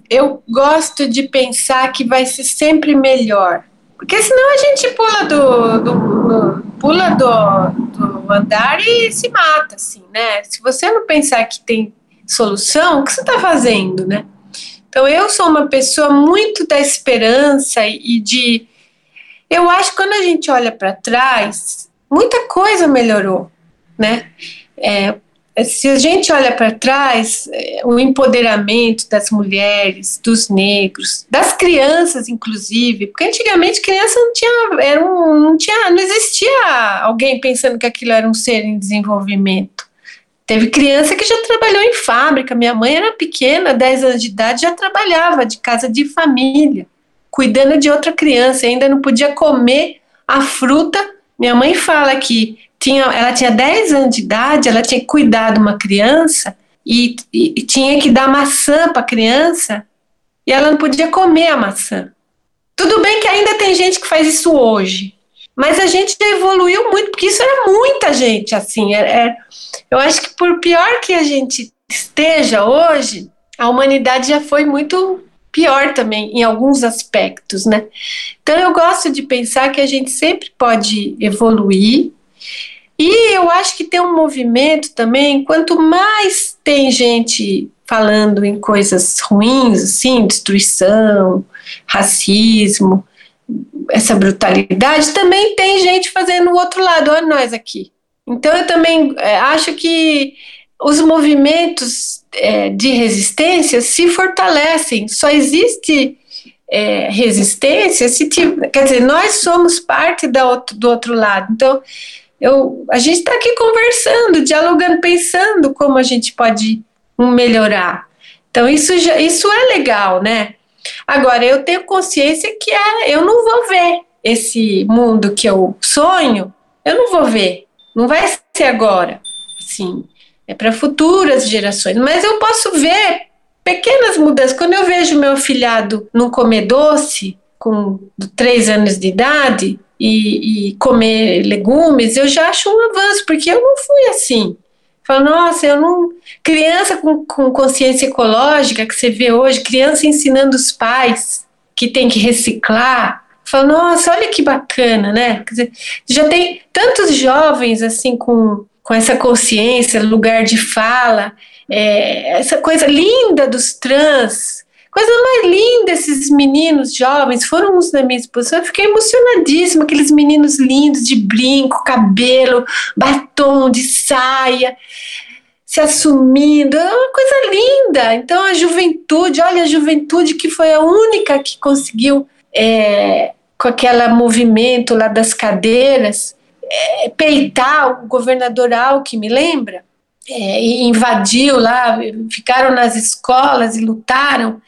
Speaker 3: eu gosto de pensar que vai ser sempre melhor. Porque senão a gente pula do, do, do pula do, do andar e se mata, assim, né? Se você não pensar que tem solução, o que você está fazendo, né? Então eu sou uma pessoa muito da esperança e de. Eu acho que quando a gente olha para trás, muita coisa melhorou, né? É, se a gente olha para trás, é, o empoderamento das mulheres, dos negros, das crianças, inclusive, porque antigamente criança não tinha, era um, não tinha, não existia alguém pensando que aquilo era um ser em desenvolvimento. Teve criança que já trabalhou em fábrica. Minha mãe era pequena, 10 anos de idade, já trabalhava de casa de família, cuidando de outra criança. Ainda não podia comer a fruta. Minha mãe fala que tinha, ela tinha 10 anos de idade, ela tinha que cuidar de uma criança e, e, e tinha que dar maçã para a criança e ela não podia comer a maçã. Tudo bem que ainda tem gente que faz isso hoje, mas a gente evoluiu muito, porque isso era muita gente, assim. É, é, eu acho que por pior que a gente esteja hoje, a humanidade já foi muito pior também em alguns aspectos, né? Então eu gosto de pensar que a gente sempre pode evoluir. E eu acho que tem um movimento também, quanto mais tem gente falando em coisas ruins, assim, destruição, racismo, essa brutalidade, também tem gente fazendo o outro lado, olha nós aqui. Então eu também é, acho que os movimentos é, de resistência se fortalecem. Só existe é, resistência se quer dizer nós somos parte da outro, do outro lado. Então eu, a gente está aqui conversando, dialogando, pensando como a gente pode melhorar. Então isso já, isso é legal, né? Agora, eu tenho consciência que é, eu não vou ver esse mundo que eu sonho, eu não vou ver. Não vai ser agora. Assim, é para futuras gerações. Mas eu posso ver pequenas mudanças. Quando eu vejo meu filhado não comer doce, com três anos de idade, e, e comer legumes, eu já acho um avanço, porque eu não fui assim. Fala, nossa, eu não. Criança com, com consciência ecológica que você vê hoje, criança ensinando os pais que tem que reciclar. Fala, nossa, olha que bacana, né? Quer dizer, já tem tantos jovens assim com, com essa consciência, lugar de fala, é, essa coisa linda dos trans, Coisa mais linda esses meninos jovens, foram uns da minha exposição, eu fiquei emocionadíssima, aqueles meninos lindos de brinco, cabelo, batom de saia, se assumindo, é uma coisa linda. Então a juventude, olha a juventude que foi a única que conseguiu, é, com aquele movimento lá das cadeiras, é, peitar o governador Alckmin, lembra? É, invadiu lá, ficaram nas escolas e lutaram.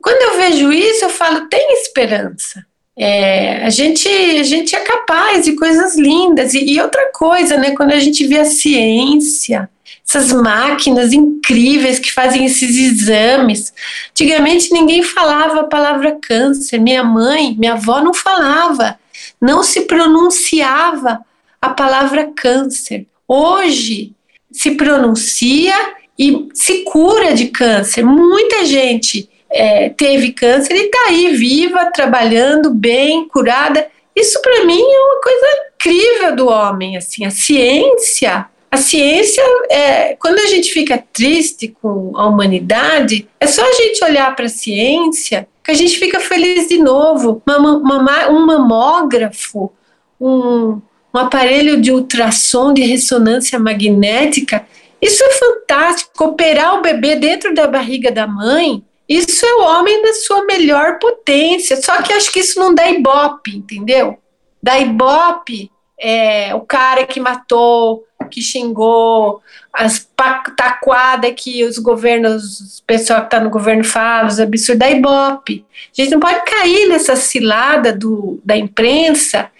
Speaker 3: Quando eu vejo isso, eu falo: tem esperança. É, a, gente, a gente é capaz de coisas lindas. E, e, outra coisa, né, quando a gente vê a ciência, essas máquinas incríveis que fazem esses exames. Antigamente ninguém falava a palavra câncer. Minha mãe, minha avó não falava, não se pronunciava a palavra câncer. Hoje, se pronuncia e se cura de câncer. Muita gente é, teve câncer e está aí viva, trabalhando bem, curada. Isso para mim é uma coisa incrível do homem. Assim, a ciência, a ciência, é, quando a gente fica triste com a humanidade, é só a gente olhar para a ciência que a gente fica feliz de novo. Um mamógrafo, um, um aparelho de ultrassom de ressonância magnética, isso é fantástico. Operar o bebê dentro da barriga da mãe isso é o homem na sua melhor potência. Só que acho que isso não dá ibope, entendeu? Dá ibope é, o cara que matou, que xingou, as taquadas que os governos, o pessoal que está no governo fala, os absurdos, da ibope. A gente não pode cair nessa cilada do, da imprensa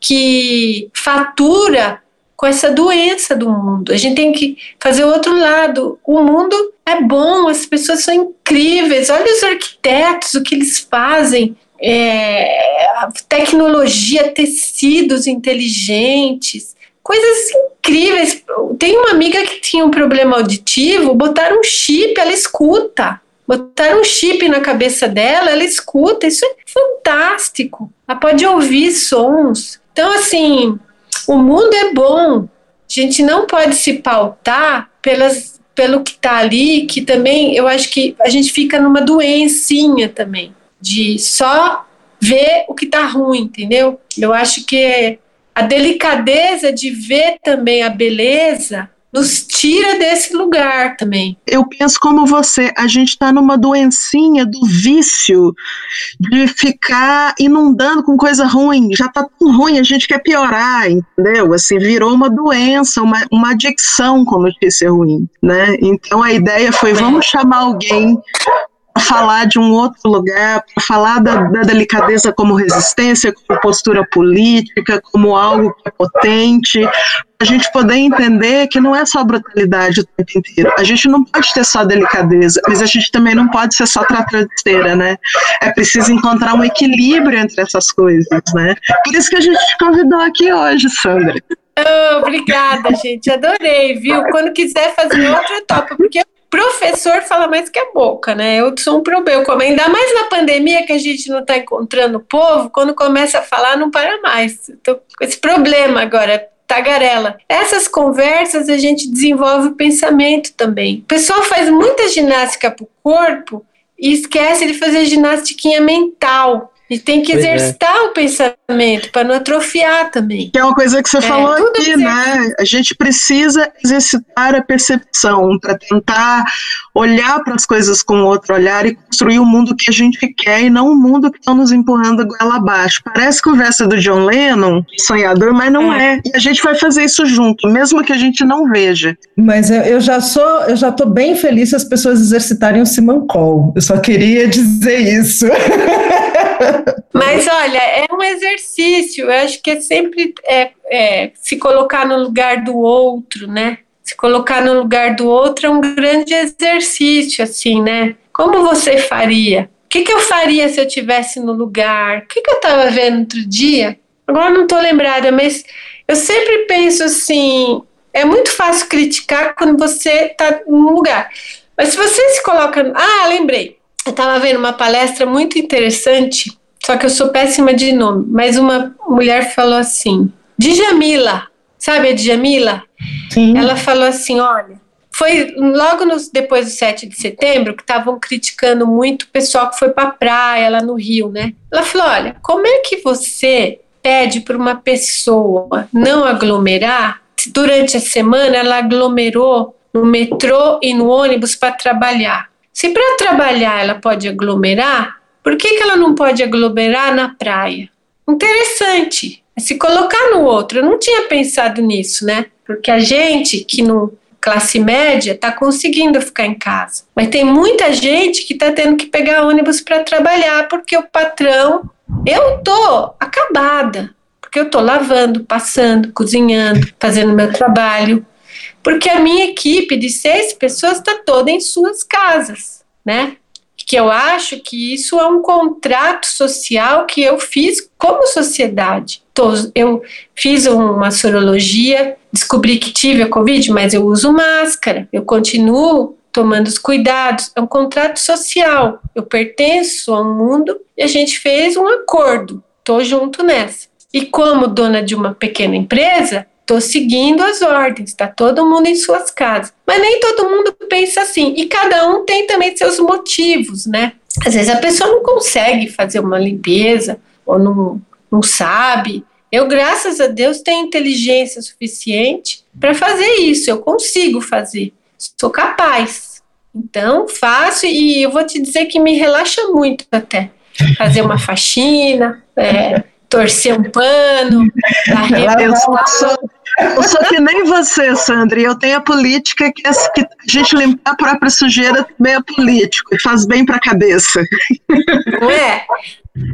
Speaker 3: que fatura com essa doença do mundo. A gente tem que fazer o outro lado. O mundo é bom, as pessoas são incríveis. Olha os arquitetos, o que eles fazem. É, tecnologia, tecidos inteligentes, coisas incríveis. Tem uma amiga que tinha um problema auditivo, botaram um chip, ela escuta. Botaram um chip na cabeça dela, ela escuta. Isso é fantástico. Ela pode ouvir sons. Então, assim, o mundo é bom. A gente não pode se pautar pelas, pelo que está ali, que também eu acho que a gente fica numa doencinha também, de só ver o que está ruim, entendeu? Eu acho que a delicadeza de ver também a beleza nos tira desse lugar também.
Speaker 4: Eu penso como você, a gente está numa doencinha do vício de ficar inundando com coisa ruim. Já está tão ruim, a gente quer piorar, entendeu? Assim, virou uma doença, uma, uma adicção com notícia ruim, né? Então a ideia foi, vamos chamar alguém falar de um outro lugar, para falar da, da, delicadeza como resistência, como postura política, como algo que é potente, a gente poder entender que não é só brutalidade o tempo inteiro. A gente não pode ter só delicadeza, mas a gente também não pode ser só tratadeira, né? É preciso encontrar um equilíbrio entre essas coisas, né? Por isso que a gente te convidou aqui hoje, Sandra.
Speaker 3: Oh, obrigada, gente. Adorei, viu? Quando quiser fazer outra etapa, porque professor fala mais que a boca, né? Eu sou um problema. Ainda mais na pandemia que a gente não está encontrando o povo, quando começa a falar, não para mais. Estou com esse problema agora, tagarela. Essas conversas a gente desenvolve o pensamento também. O pessoal faz muita ginástica para o corpo e esquece de fazer ginástica mental. E tem que pois é. exercitar é. o pensamento para não atrofiar também.
Speaker 4: Que é uma coisa que você é, falou aqui, né? A gente precisa exercitar a percepção para tentar olhar para as coisas com outro olhar e construir o mundo que a gente quer e não o mundo que estão nos empurrando goela abaixo. Parece conversa do John Lennon, sonhador, mas não é. é. E a gente vai fazer isso junto, mesmo que a gente não veja.
Speaker 2: Mas eu já sou, eu já estou bem feliz se as pessoas exercitarem o Simancol. Eu só queria dizer isso.
Speaker 3: Mas olha, é um exercício. Eu acho que é sempre é, é, se colocar no lugar do outro, né? Se colocar no lugar do outro é um grande exercício, assim, né? Como você faria? O que, que eu faria se eu tivesse no lugar? O que, que eu estava vendo outro dia? Agora não estou lembrada, mas eu sempre penso assim: é muito fácil criticar quando você está num lugar. Mas se você se coloca. Ah, lembrei. Eu estava vendo uma palestra muito interessante, só que eu sou péssima de nome, mas uma mulher falou assim: Djamila, sabe a Djamila? Sim. Ela falou assim: olha, foi logo nos, depois do 7 de setembro que estavam criticando muito o pessoal que foi para a praia lá no Rio, né? Ela falou: olha, como é que você pede para uma pessoa não aglomerar? Durante a semana ela aglomerou no metrô e no ônibus para trabalhar. Se para trabalhar ela pode aglomerar, por que, que ela não pode aglomerar na praia? Interessante. É se colocar no outro. Eu não tinha pensado nisso, né? Porque a gente que no classe média está conseguindo ficar em casa. Mas tem muita gente que está tendo que pegar ônibus para trabalhar porque o patrão. Eu tô acabada. Porque eu tô lavando, passando, cozinhando, fazendo meu trabalho porque a minha equipe de seis pessoas está toda em suas casas, né? Que eu acho que isso é um contrato social que eu fiz como sociedade. Eu fiz uma sorologia descobri que tive a Covid, mas eu uso máscara, eu continuo tomando os cuidados. É um contrato social. Eu pertenço a um mundo e a gente fez um acordo. Estou junto nessa. E como dona de uma pequena empresa, estou seguindo as ordens, está todo mundo em suas casas. Mas nem todo mundo pensa assim. E cada um tem também seus motivos, né? Às vezes a pessoa não consegue fazer uma limpeza ou não, não sabe. Eu, graças a Deus, tenho inteligência suficiente para fazer isso. Eu consigo fazer. Sou capaz. Então, faço e eu vou te dizer que me relaxa muito até. Fazer uma faxina, é, torcer um pano,
Speaker 4: eu sou, eu sou que nem você, Sandra, eu tenho a política que, é, que a gente limpar a própria sujeira também é político, e faz bem para a cabeça.
Speaker 3: Não é?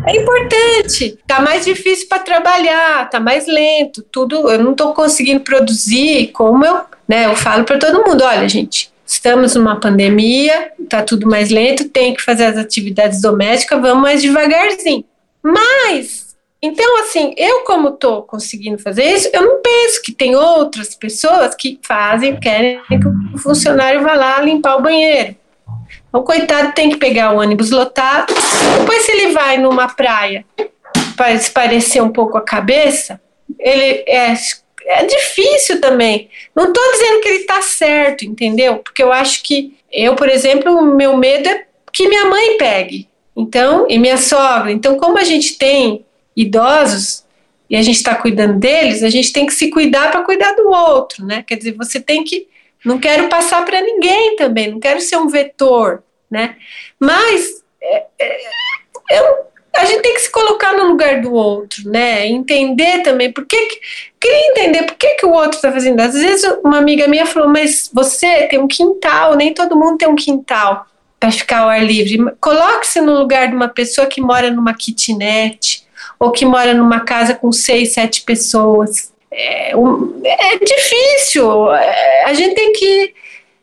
Speaker 3: É importante. Tá mais difícil para trabalhar, tá mais lento, tudo. Eu não estou conseguindo produzir como eu, né? Eu falo para todo mundo, olha, gente, estamos numa pandemia, tá tudo mais lento, tem que fazer as atividades domésticas, vamos mais devagarzinho. Mas então, assim, eu como estou conseguindo fazer isso, eu não penso que tem outras pessoas que fazem, querem que o funcionário vá lá limpar o banheiro. O coitado tem que pegar o ônibus lotado. Depois, se ele vai numa praia para esparecer um pouco a cabeça, ele é, é difícil também. Não estou dizendo que ele está certo, entendeu? Porque eu acho que eu, por exemplo, o meu medo é que minha mãe pegue. Então, e minha sogra. Então, como a gente tem idosos e a gente está cuidando deles, a gente tem que se cuidar para cuidar do outro, né? Quer dizer, você tem que. Não quero passar para ninguém também, não quero ser um vetor né? Mas é, é, eu, a gente tem que se colocar no lugar do outro, né? Entender também por que, queria entender por que, que o outro está fazendo. Às vezes uma amiga minha falou, mas você tem um quintal, nem todo mundo tem um quintal para ficar ao ar livre. Coloque-se no lugar de uma pessoa que mora numa kitnet ou que mora numa casa com seis, sete pessoas. É, é difícil. É, a gente tem que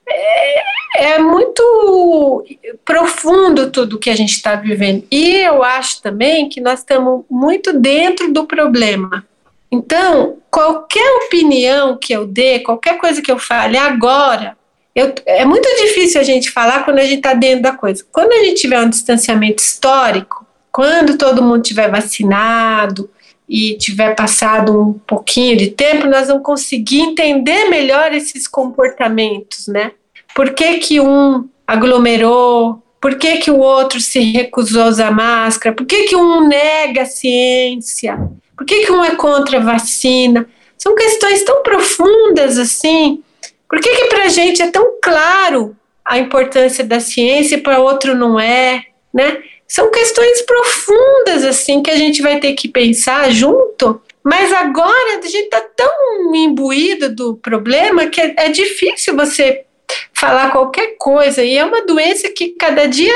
Speaker 3: é, é muito profundo tudo que a gente está vivendo. E eu acho também que nós estamos muito dentro do problema. Então, qualquer opinião que eu dê, qualquer coisa que eu fale agora, eu, é muito difícil a gente falar quando a gente está dentro da coisa. Quando a gente tiver um distanciamento histórico, quando todo mundo tiver vacinado e tiver passado um pouquinho de tempo, nós vamos conseguir entender melhor esses comportamentos, né? Por que, que um aglomerou? Por que, que o outro se recusou a usar máscara? Por que, que um nega a ciência? Por que, que um é contra a vacina? São questões tão profundas assim. Por que, que para a gente é tão claro a importância da ciência e para outro não é? Né? São questões profundas assim que a gente vai ter que pensar junto. Mas agora a gente está tão imbuído do problema que é, é difícil você falar qualquer coisa. E é uma doença que cada dia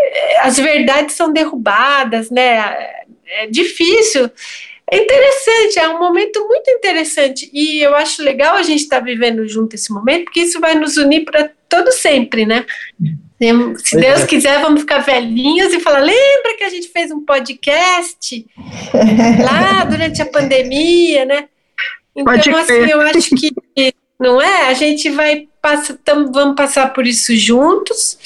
Speaker 3: eh, as verdades são derrubadas, né? É difícil. É interessante, é um momento muito interessante. E eu acho legal a gente estar tá vivendo junto esse momento, porque isso vai nos unir para todo sempre, né? Se Deus é. quiser, vamos ficar velhinhos e falar: lembra que a gente fez um podcast lá durante a pandemia, né? Então, assim, eu acho que não é? A gente vai passar, tam, vamos passar por isso juntos,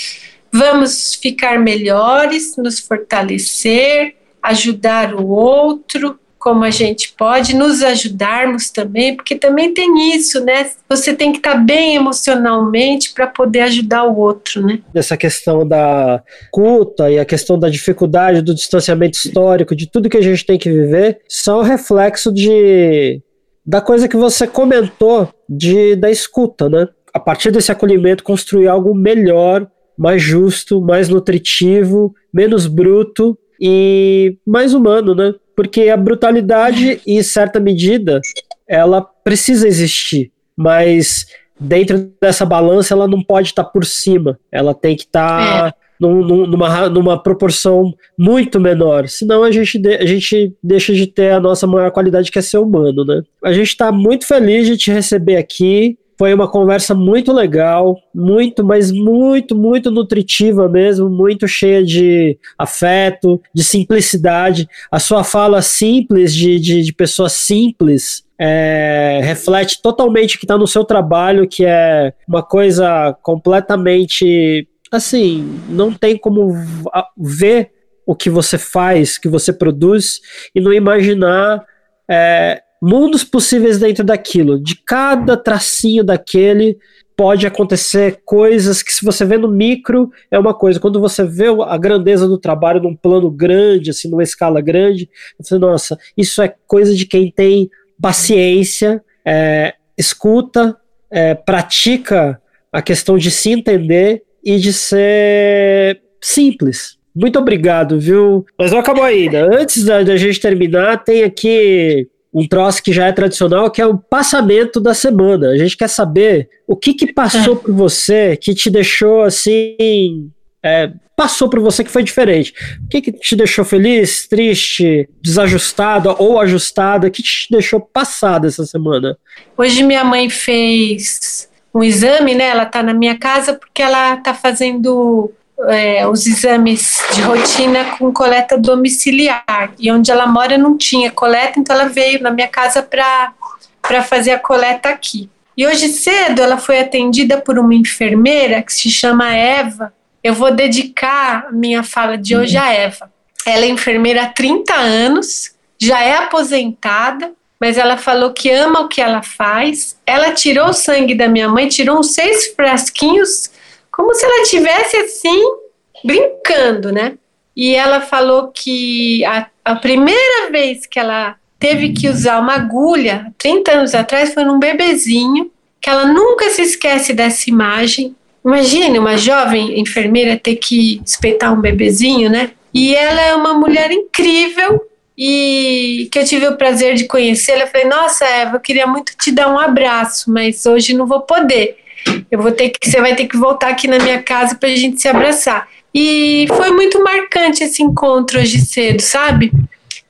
Speaker 3: vamos ficar melhores, nos fortalecer, ajudar o outro, como a gente pode, nos ajudarmos também, porque também tem isso, né? Você tem que estar bem emocionalmente para poder ajudar o outro, né?
Speaker 5: Essa questão da culta e a questão da dificuldade do distanciamento histórico, de tudo que a gente tem que viver, são reflexo de da coisa que você comentou de da escuta, né? A partir desse acolhimento construir algo melhor, mais justo, mais nutritivo, menos bruto e mais humano, né? Porque a brutalidade, em certa medida, ela precisa existir, mas dentro dessa balança ela não pode estar por cima, ela tem que estar é num, numa, numa proporção muito menor. Senão a gente, de, a gente deixa de ter a nossa maior qualidade, que é ser humano, né? A gente está muito feliz de te receber aqui. Foi uma conversa muito legal, muito, mas muito, muito nutritiva mesmo, muito cheia de afeto, de simplicidade. A sua fala simples, de, de, de pessoa simples, é, reflete totalmente o que está no seu trabalho, que é uma coisa completamente assim, não tem como ver o que você faz, que você produz e não imaginar é, mundos possíveis dentro daquilo. De cada tracinho daquele pode acontecer coisas que se você vê no micro é uma coisa, quando você vê a grandeza do trabalho num plano grande, assim, numa escala grande, você, nossa, isso é coisa de quem tem paciência, é, escuta, é, pratica a questão de se entender e de ser simples. Muito obrigado, viu? Mas não acabou ainda. Antes da, da gente terminar, tem aqui um troço que já é tradicional, que é o passamento da semana. A gente quer saber o que que passou é. por você que te deixou assim. É, passou por você que foi diferente. O que, que te deixou feliz, triste, desajustada ou ajustada? O que te deixou passada essa semana?
Speaker 3: Hoje minha mãe fez um exame, né? Ela tá na minha casa porque ela tá fazendo é, os exames de rotina com coleta domiciliar. E onde ela mora não tinha coleta, então ela veio na minha casa para fazer a coleta aqui. E hoje cedo ela foi atendida por uma enfermeira que se chama Eva. Eu vou dedicar minha fala de hoje a Eva. Ela é enfermeira há 30 anos, já é aposentada, mas ela falou que ama o que ela faz. Ela tirou o sangue da minha mãe, tirou uns seis frasquinhos como se ela tivesse assim brincando, né? E ela falou que a, a primeira vez que ela teve que usar uma agulha, 30 anos atrás, foi num bebezinho, que ela nunca se esquece dessa imagem. Imagine uma jovem enfermeira ter que espetar um bebezinho, né? E ela é uma mulher incrível e que eu tive o prazer de conhecê-la. Falei, nossa, Eva, eu queria muito te dar um abraço, mas hoje não vou poder. Eu vou ter que, você vai ter que voltar aqui na minha casa para a gente se abraçar. E foi muito marcante esse encontro hoje cedo, sabe?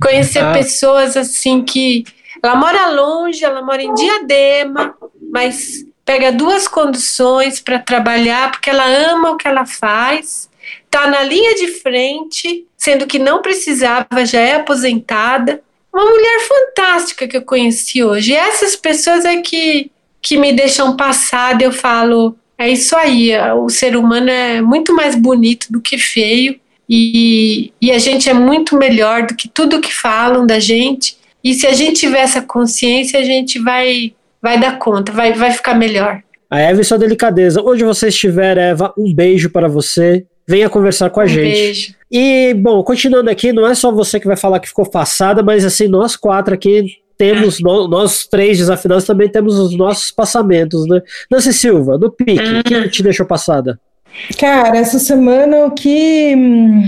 Speaker 3: Conhecer ah. pessoas assim que ela mora longe, ela mora em Diadema, mas pega duas condições para trabalhar porque ela ama o que ela faz, tá na linha de frente, sendo que não precisava, já é aposentada. Uma mulher fantástica que eu conheci hoje. E essas pessoas é que que me deixam passada, eu falo, é isso aí, o ser humano é muito mais bonito do que feio e, e a gente é muito melhor do que tudo que falam da gente. E se a gente tiver essa consciência, a gente vai, vai dar conta, vai, vai ficar melhor.
Speaker 5: A Eva e sua delicadeza. Onde você estiver, Eva, um beijo para você. Venha conversar com a
Speaker 3: um
Speaker 5: gente.
Speaker 3: Beijo.
Speaker 5: E, bom, continuando aqui, não é só você que vai falar que ficou passada, mas assim, nós quatro aqui temos, no, nós três desafinados também temos os nossos passamentos, né? Nancy Silva, no pique, o que uhum. te deixou passada?
Speaker 2: Cara, essa semana o que. Hum,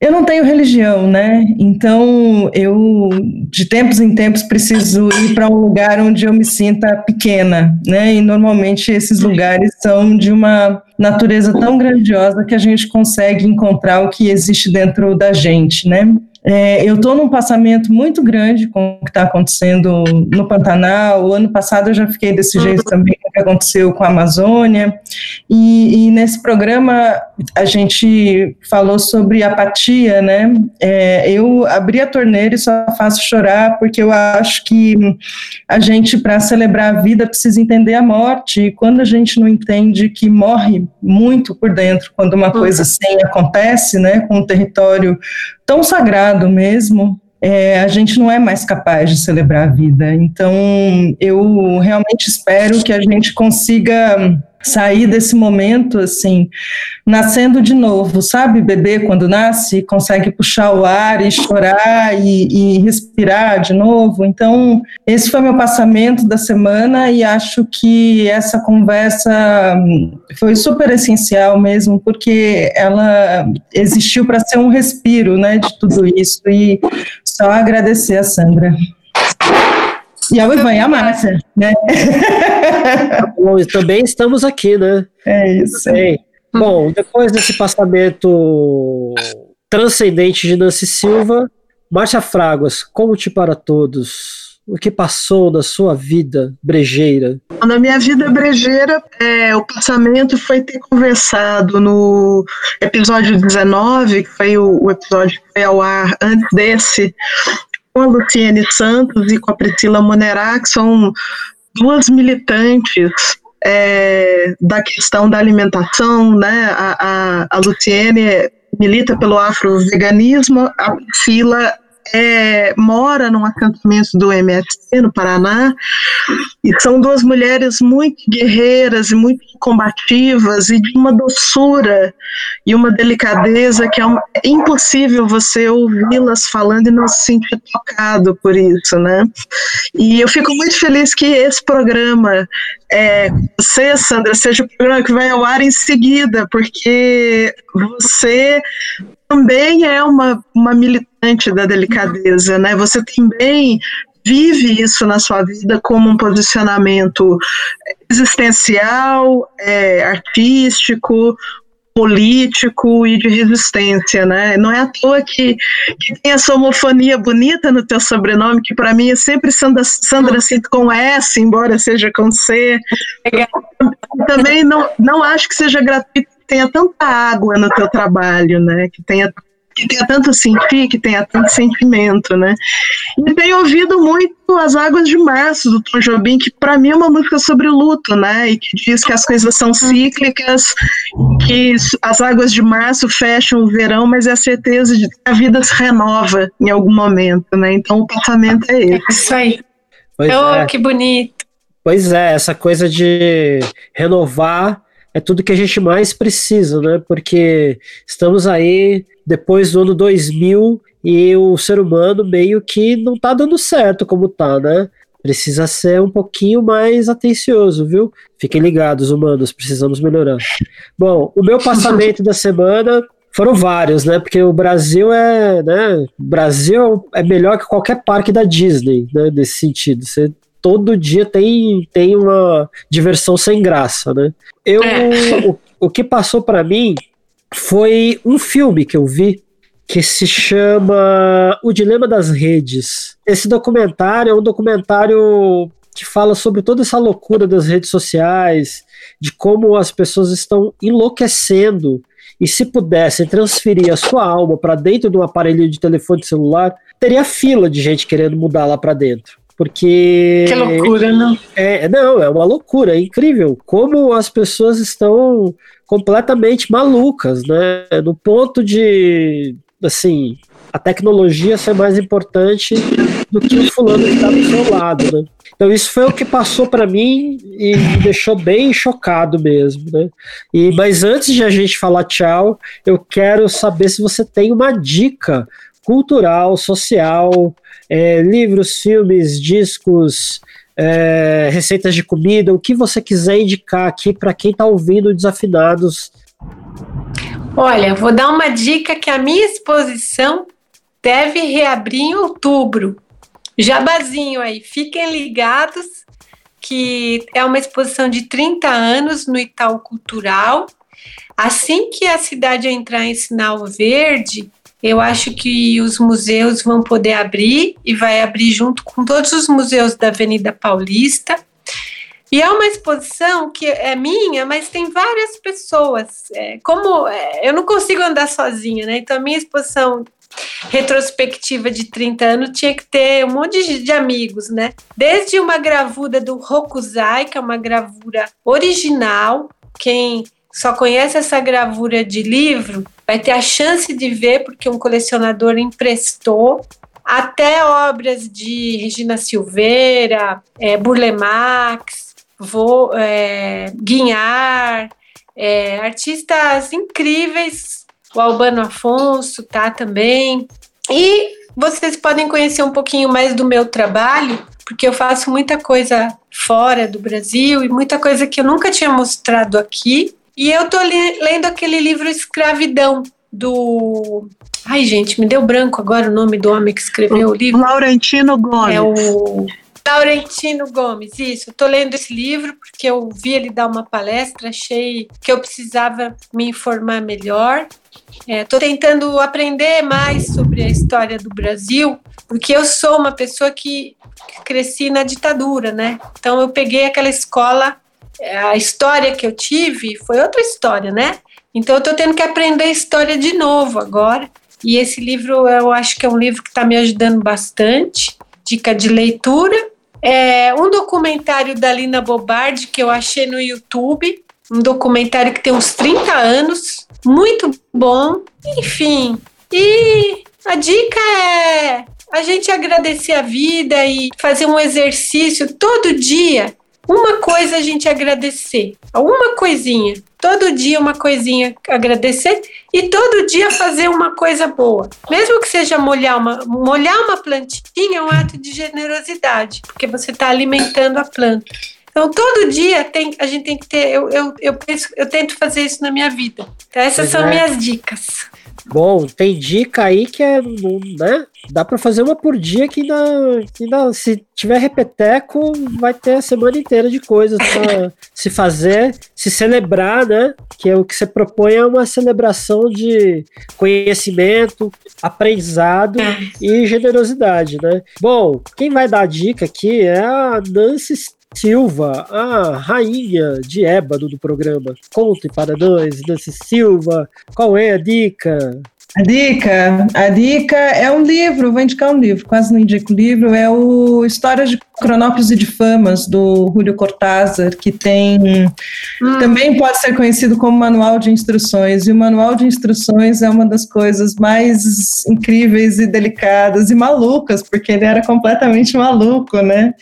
Speaker 2: eu não tenho religião, né? Então eu, de tempos em tempos, preciso ir para um lugar onde eu me sinta pequena, né? E normalmente esses lugares são de uma natureza tão grandiosa que a gente consegue encontrar o que existe dentro da gente, né? É, eu estou num passamento muito grande com o que está acontecendo no Pantanal. O ano passado eu já fiquei desse jeito uhum. também, o que aconteceu com a Amazônia. E, e, nesse programa a gente falou sobre apatia, né? É, eu abri a torneira e só faço chorar porque eu acho que a gente, para celebrar a vida, precisa entender a morte. E quando a gente não entende que morre muito por dentro, quando uma coisa uhum. assim acontece, né, com o território tão sagrado mesmo, é, a gente não é mais capaz de celebrar a vida. Então, eu realmente espero que a gente consiga sair desse momento assim, nascendo de novo, sabe? Bebê quando nasce consegue puxar o ar e chorar e, e, respirar de novo. Então, esse foi meu passamento da semana e acho que essa conversa foi super essencial mesmo, porque ela existiu para ser um respiro, né, de tudo isso e só agradecer a Sandra. E a Ivan e a Márcia, né?
Speaker 5: Tá bom, também estamos aqui, né?
Speaker 2: É isso.
Speaker 5: Bem. Bom, depois desse passamento transcendente de Nancy Silva, Márcia Fraguas, como te para todos? o que passou na sua vida brejeira?
Speaker 4: Na minha vida brejeira, é, o passamento foi ter conversado no episódio 19, que foi o, o episódio que foi ao ar antes desse, com a Luciene Santos e com a Priscila Monerá, que são duas militantes é, da questão da alimentação, né? A, a, a Luciene milita pelo afroveganismo, a Priscila é, mora num acampamento do MST no Paraná e são duas mulheres muito guerreiras e muito combativas e de uma doçura e uma delicadeza que é, um, é impossível você ouvi-las falando e não se sentir tocado por isso, né? E eu fico muito feliz que esse programa, é, você, Sandra, seja o programa que vai ao ar em seguida, porque você também é uma, uma militante da delicadeza, né? Você também vive isso na sua vida como um posicionamento existencial, é, artístico, político e de resistência, né? Não é à toa que, que tem essa homofonia bonita no teu sobrenome, que para mim é sempre Sandra, Sandra Cinto com S, embora seja com C. Também não, não acho que seja gratuito tenha tanta água no teu trabalho, né? Que tenha que tenha tanto sentir, que tenha tanto sentimento, né? E tenho ouvido muito As Águas de Março, do Tom Jobim, que para mim é uma música sobre luto, né? E que diz que as coisas são cíclicas, que as águas de março fecham o verão, mas é a certeza de que a vida se renova em algum momento, né? Então o pensamento é esse.
Speaker 3: Isso aí.
Speaker 5: Pois
Speaker 3: oh,
Speaker 5: é.
Speaker 3: que bonito.
Speaker 5: Pois é, essa coisa de renovar é tudo que a gente mais precisa, né? Porque estamos aí depois do ano 2000 e o ser humano meio que não tá dando certo como tá, né? Precisa ser um pouquinho mais atencioso, viu? Fiquem ligados, humanos, precisamos melhorar. Bom, o meu passamento da semana foram vários, né? Porque o Brasil é, né? O Brasil é melhor que qualquer parque da Disney, né? Nesse sentido. Você todo dia tem, tem uma diversão sem graça, né? Eu,
Speaker 3: É.
Speaker 5: o, o que passou para mim foi um filme que eu vi que se chama O Dilema das Redes. Esse documentário é um documentário que fala sobre toda essa loucura das redes sociais, de como as pessoas estão enlouquecendo e se pudessem transferir a sua alma para dentro de um aparelho de telefone celular, teria fila de gente querendo mudar lá para dentro. Porque
Speaker 3: Que loucura, não?
Speaker 5: é, não, é uma loucura, é incrível como as pessoas estão completamente malucas, né? No ponto de, assim, a tecnologia ser mais importante do que o fulano que está do seu lado, né? Então isso foi o que passou para mim e me deixou bem chocado mesmo, né? E mas antes de a gente falar tchau, eu quero saber se você tem uma dica cultural, social, é, livros, filmes, discos, é, receitas de comida, o que você quiser indicar aqui para quem está ouvindo Desafinados.
Speaker 3: Olha, vou dar uma dica que a minha exposição deve reabrir em outubro. Jabazinho aí, fiquem ligados que é uma exposição de 30 anos no Itaú Cultural. Assim que a cidade entrar em sinal verde, eu acho que os museus vão poder abrir e vai abrir junto com todos os museus da Avenida Paulista. E é uma exposição que é minha, mas tem várias pessoas. É, como é, eu não consigo andar sozinha, né? Então a minha exposição retrospectiva de 30 anos tinha que ter um monte de, de amigos, né? Desde uma gravura do Rokuzai, que é uma gravura original. Quem só conhece essa gravura de livro vai ter a chance de ver porque um colecionador emprestou até obras de Regina Silveira, é, Burle Marx, é, Guinhar, é, artistas incríveis, o Albano Afonso tá também. E vocês podem conhecer um pouquinho mais do meu trabalho, porque eu faço muita coisa fora do Brasil e muita coisa que eu nunca tinha mostrado aqui. E eu tô lendo aquele livro Escravidão, do. Ai, gente, me deu branco agora o nome do homem que escreveu o livro.
Speaker 4: Laurentino Gomes.
Speaker 3: É o Laurentino Gomes, isso. Estou lendo esse livro porque eu vi ele dar uma palestra, achei que eu precisava me informar melhor. Estou é, tentando aprender mais sobre a história do Brasil, porque eu sou uma pessoa que cresci na ditadura, né? Então eu peguei aquela escola, a história que eu tive foi outra história, né? Então eu estou tendo que aprender a história de novo agora. E esse livro eu acho que é um livro que está me ajudando bastante. Dica de leitura. É um documentário da Lina Bobardi que eu achei no YouTube. Um documentário que tem uns 30 anos. Muito bom. Enfim. E a dica é a gente agradecer a vida e fazer um exercício todo dia. Uma coisa a gente agradecer, uma coisinha, todo dia uma coisinha agradecer e todo dia fazer uma coisa boa. Mesmo que seja molhar uma, molhar uma plantinha é um ato de generosidade, porque você está alimentando a planta. Então, todo dia tem, a gente tem que ter. Eu, eu, eu, penso, eu tento fazer isso na minha vida. Então, essas pois são é. minhas dicas.
Speaker 5: Bom, tem dica aí que é, né? Dá para fazer uma por dia que dá, que dá, se tiver repeteco, vai ter a semana inteira de coisas para se fazer, se celebrar, né? Que é o que você propõe é uma celebração de conhecimento, aprendizado e generosidade, né? Bom, quem vai dar a dica aqui é a Nancy Silva, a rainha de ébano do programa. Conte para nós, Nancy Silva, qual é a dica?
Speaker 2: A dica, a dica é um livro, vou indicar um livro, quase não indico livro, é o Histórias de Cronópolis de Famas, do Julio Cortázar, que tem, hum. também pode ser conhecido como manual de instruções, e o manual de instruções é uma das coisas mais incríveis e delicadas e malucas, porque ele era completamente maluco, né?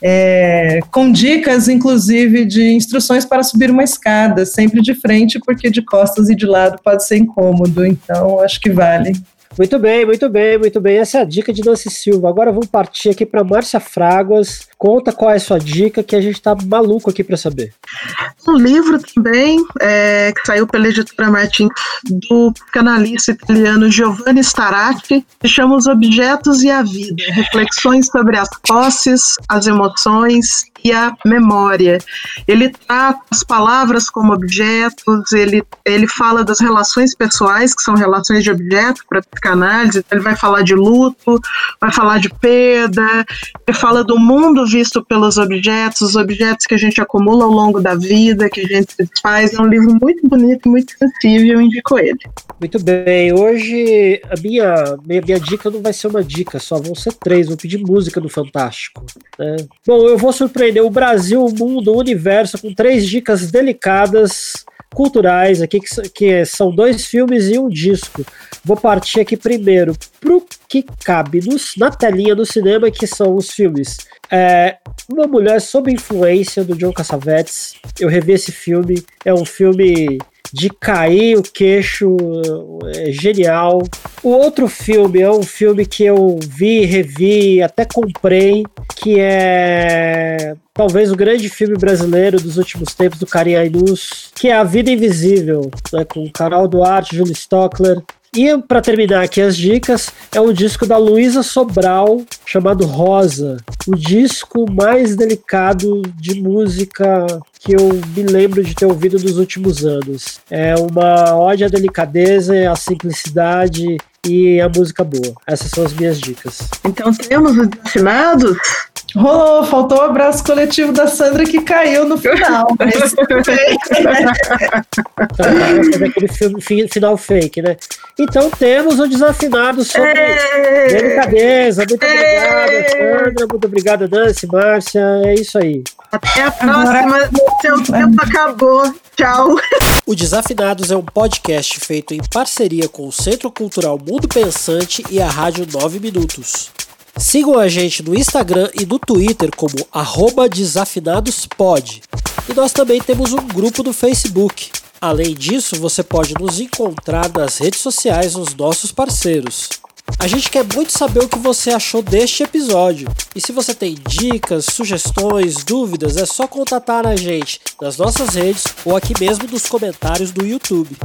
Speaker 2: É, com dicas, inclusive, de instruções para subir uma escada, sempre de frente, porque de costas e de lado pode ser incômodo, então acho que vale.
Speaker 5: Muito bem, muito bem, muito bem. Essa é a dica de Nancy Silva. Agora vamos partir aqui para Márcia Fraguas. Conta qual é a sua dica, que a gente está maluco aqui para saber.
Speaker 4: Um livro também, é, que saiu pela editora Martin, do canalista italiano Giovanni Starati, que chama Os Objetos e a Vida. Reflexões sobre as posses, as emoções e a memória. Ele trata as palavras como objetos, ele, ele fala das relações pessoais, que são relações de objeto para psicanálise, ele vai falar de luto, vai falar de perda, ele fala do mundo visto pelos objetos, os objetos que a gente acumula ao longo da vida, que a gente faz. É um livro muito bonito, muito sensível, eu indico ele.
Speaker 5: Muito bem, hoje a minha, minha, minha dica não vai ser uma dica, só vão ser três, vou pedir música do Fantástico. Né? Bom, eu vou surpreender o Brasil, o mundo, o universo com três dicas delicadas culturais aqui, que, que são dois filmes e um disco. Vou partir aqui primeiro pro que cabe nos, na telinha do cinema, que são os filmes. É, Uma Mulher Sob Influência, do John Cassavetes. Eu revi esse filme, é um filme de cair o queixo, é genial. O outro filme é um filme que eu vi, revi, até comprei, que é talvez o grande filme brasileiro dos últimos tempos do Karim Ainus, que é A Vida Invisível, né, com Carol Duarte, Júlio Stockler. E para terminar aqui as dicas, é um disco da Luísa Sobral chamado Rosa, o disco mais delicado de música que eu me lembro de ter ouvido nos últimos anos. É uma ode à delicadeza, à simplicidade e a música boa. Essas são as minhas dicas.
Speaker 4: Então temos os desafinados?
Speaker 2: Rolou, faltou o abraço coletivo da Sandra que caiu no final. Mas...
Speaker 5: fazer aquele filme, final fake, né? Então temos o desafinado sobre é... delicadeza. Muito obrigada, Sandra. Muito obrigada, Nancy, Márcia. É isso aí.
Speaker 4: Até a próxima. Seu tempo acabou. Tchau.
Speaker 1: O Desafinados é um podcast feito em parceria com o Centro Cultural Mundo Pensante e a Rádio 9 Minutos. Sigam a gente no Instagram e no Twitter como desafinadospod. E nós também temos um grupo no Facebook. Além disso, você pode nos encontrar nas redes sociais dos nossos parceiros. A gente quer muito saber o que você achou deste episódio. E se você tem dicas, sugestões, dúvidas, é só contatar a gente nas nossas redes ou aqui mesmo nos comentários do YouTube.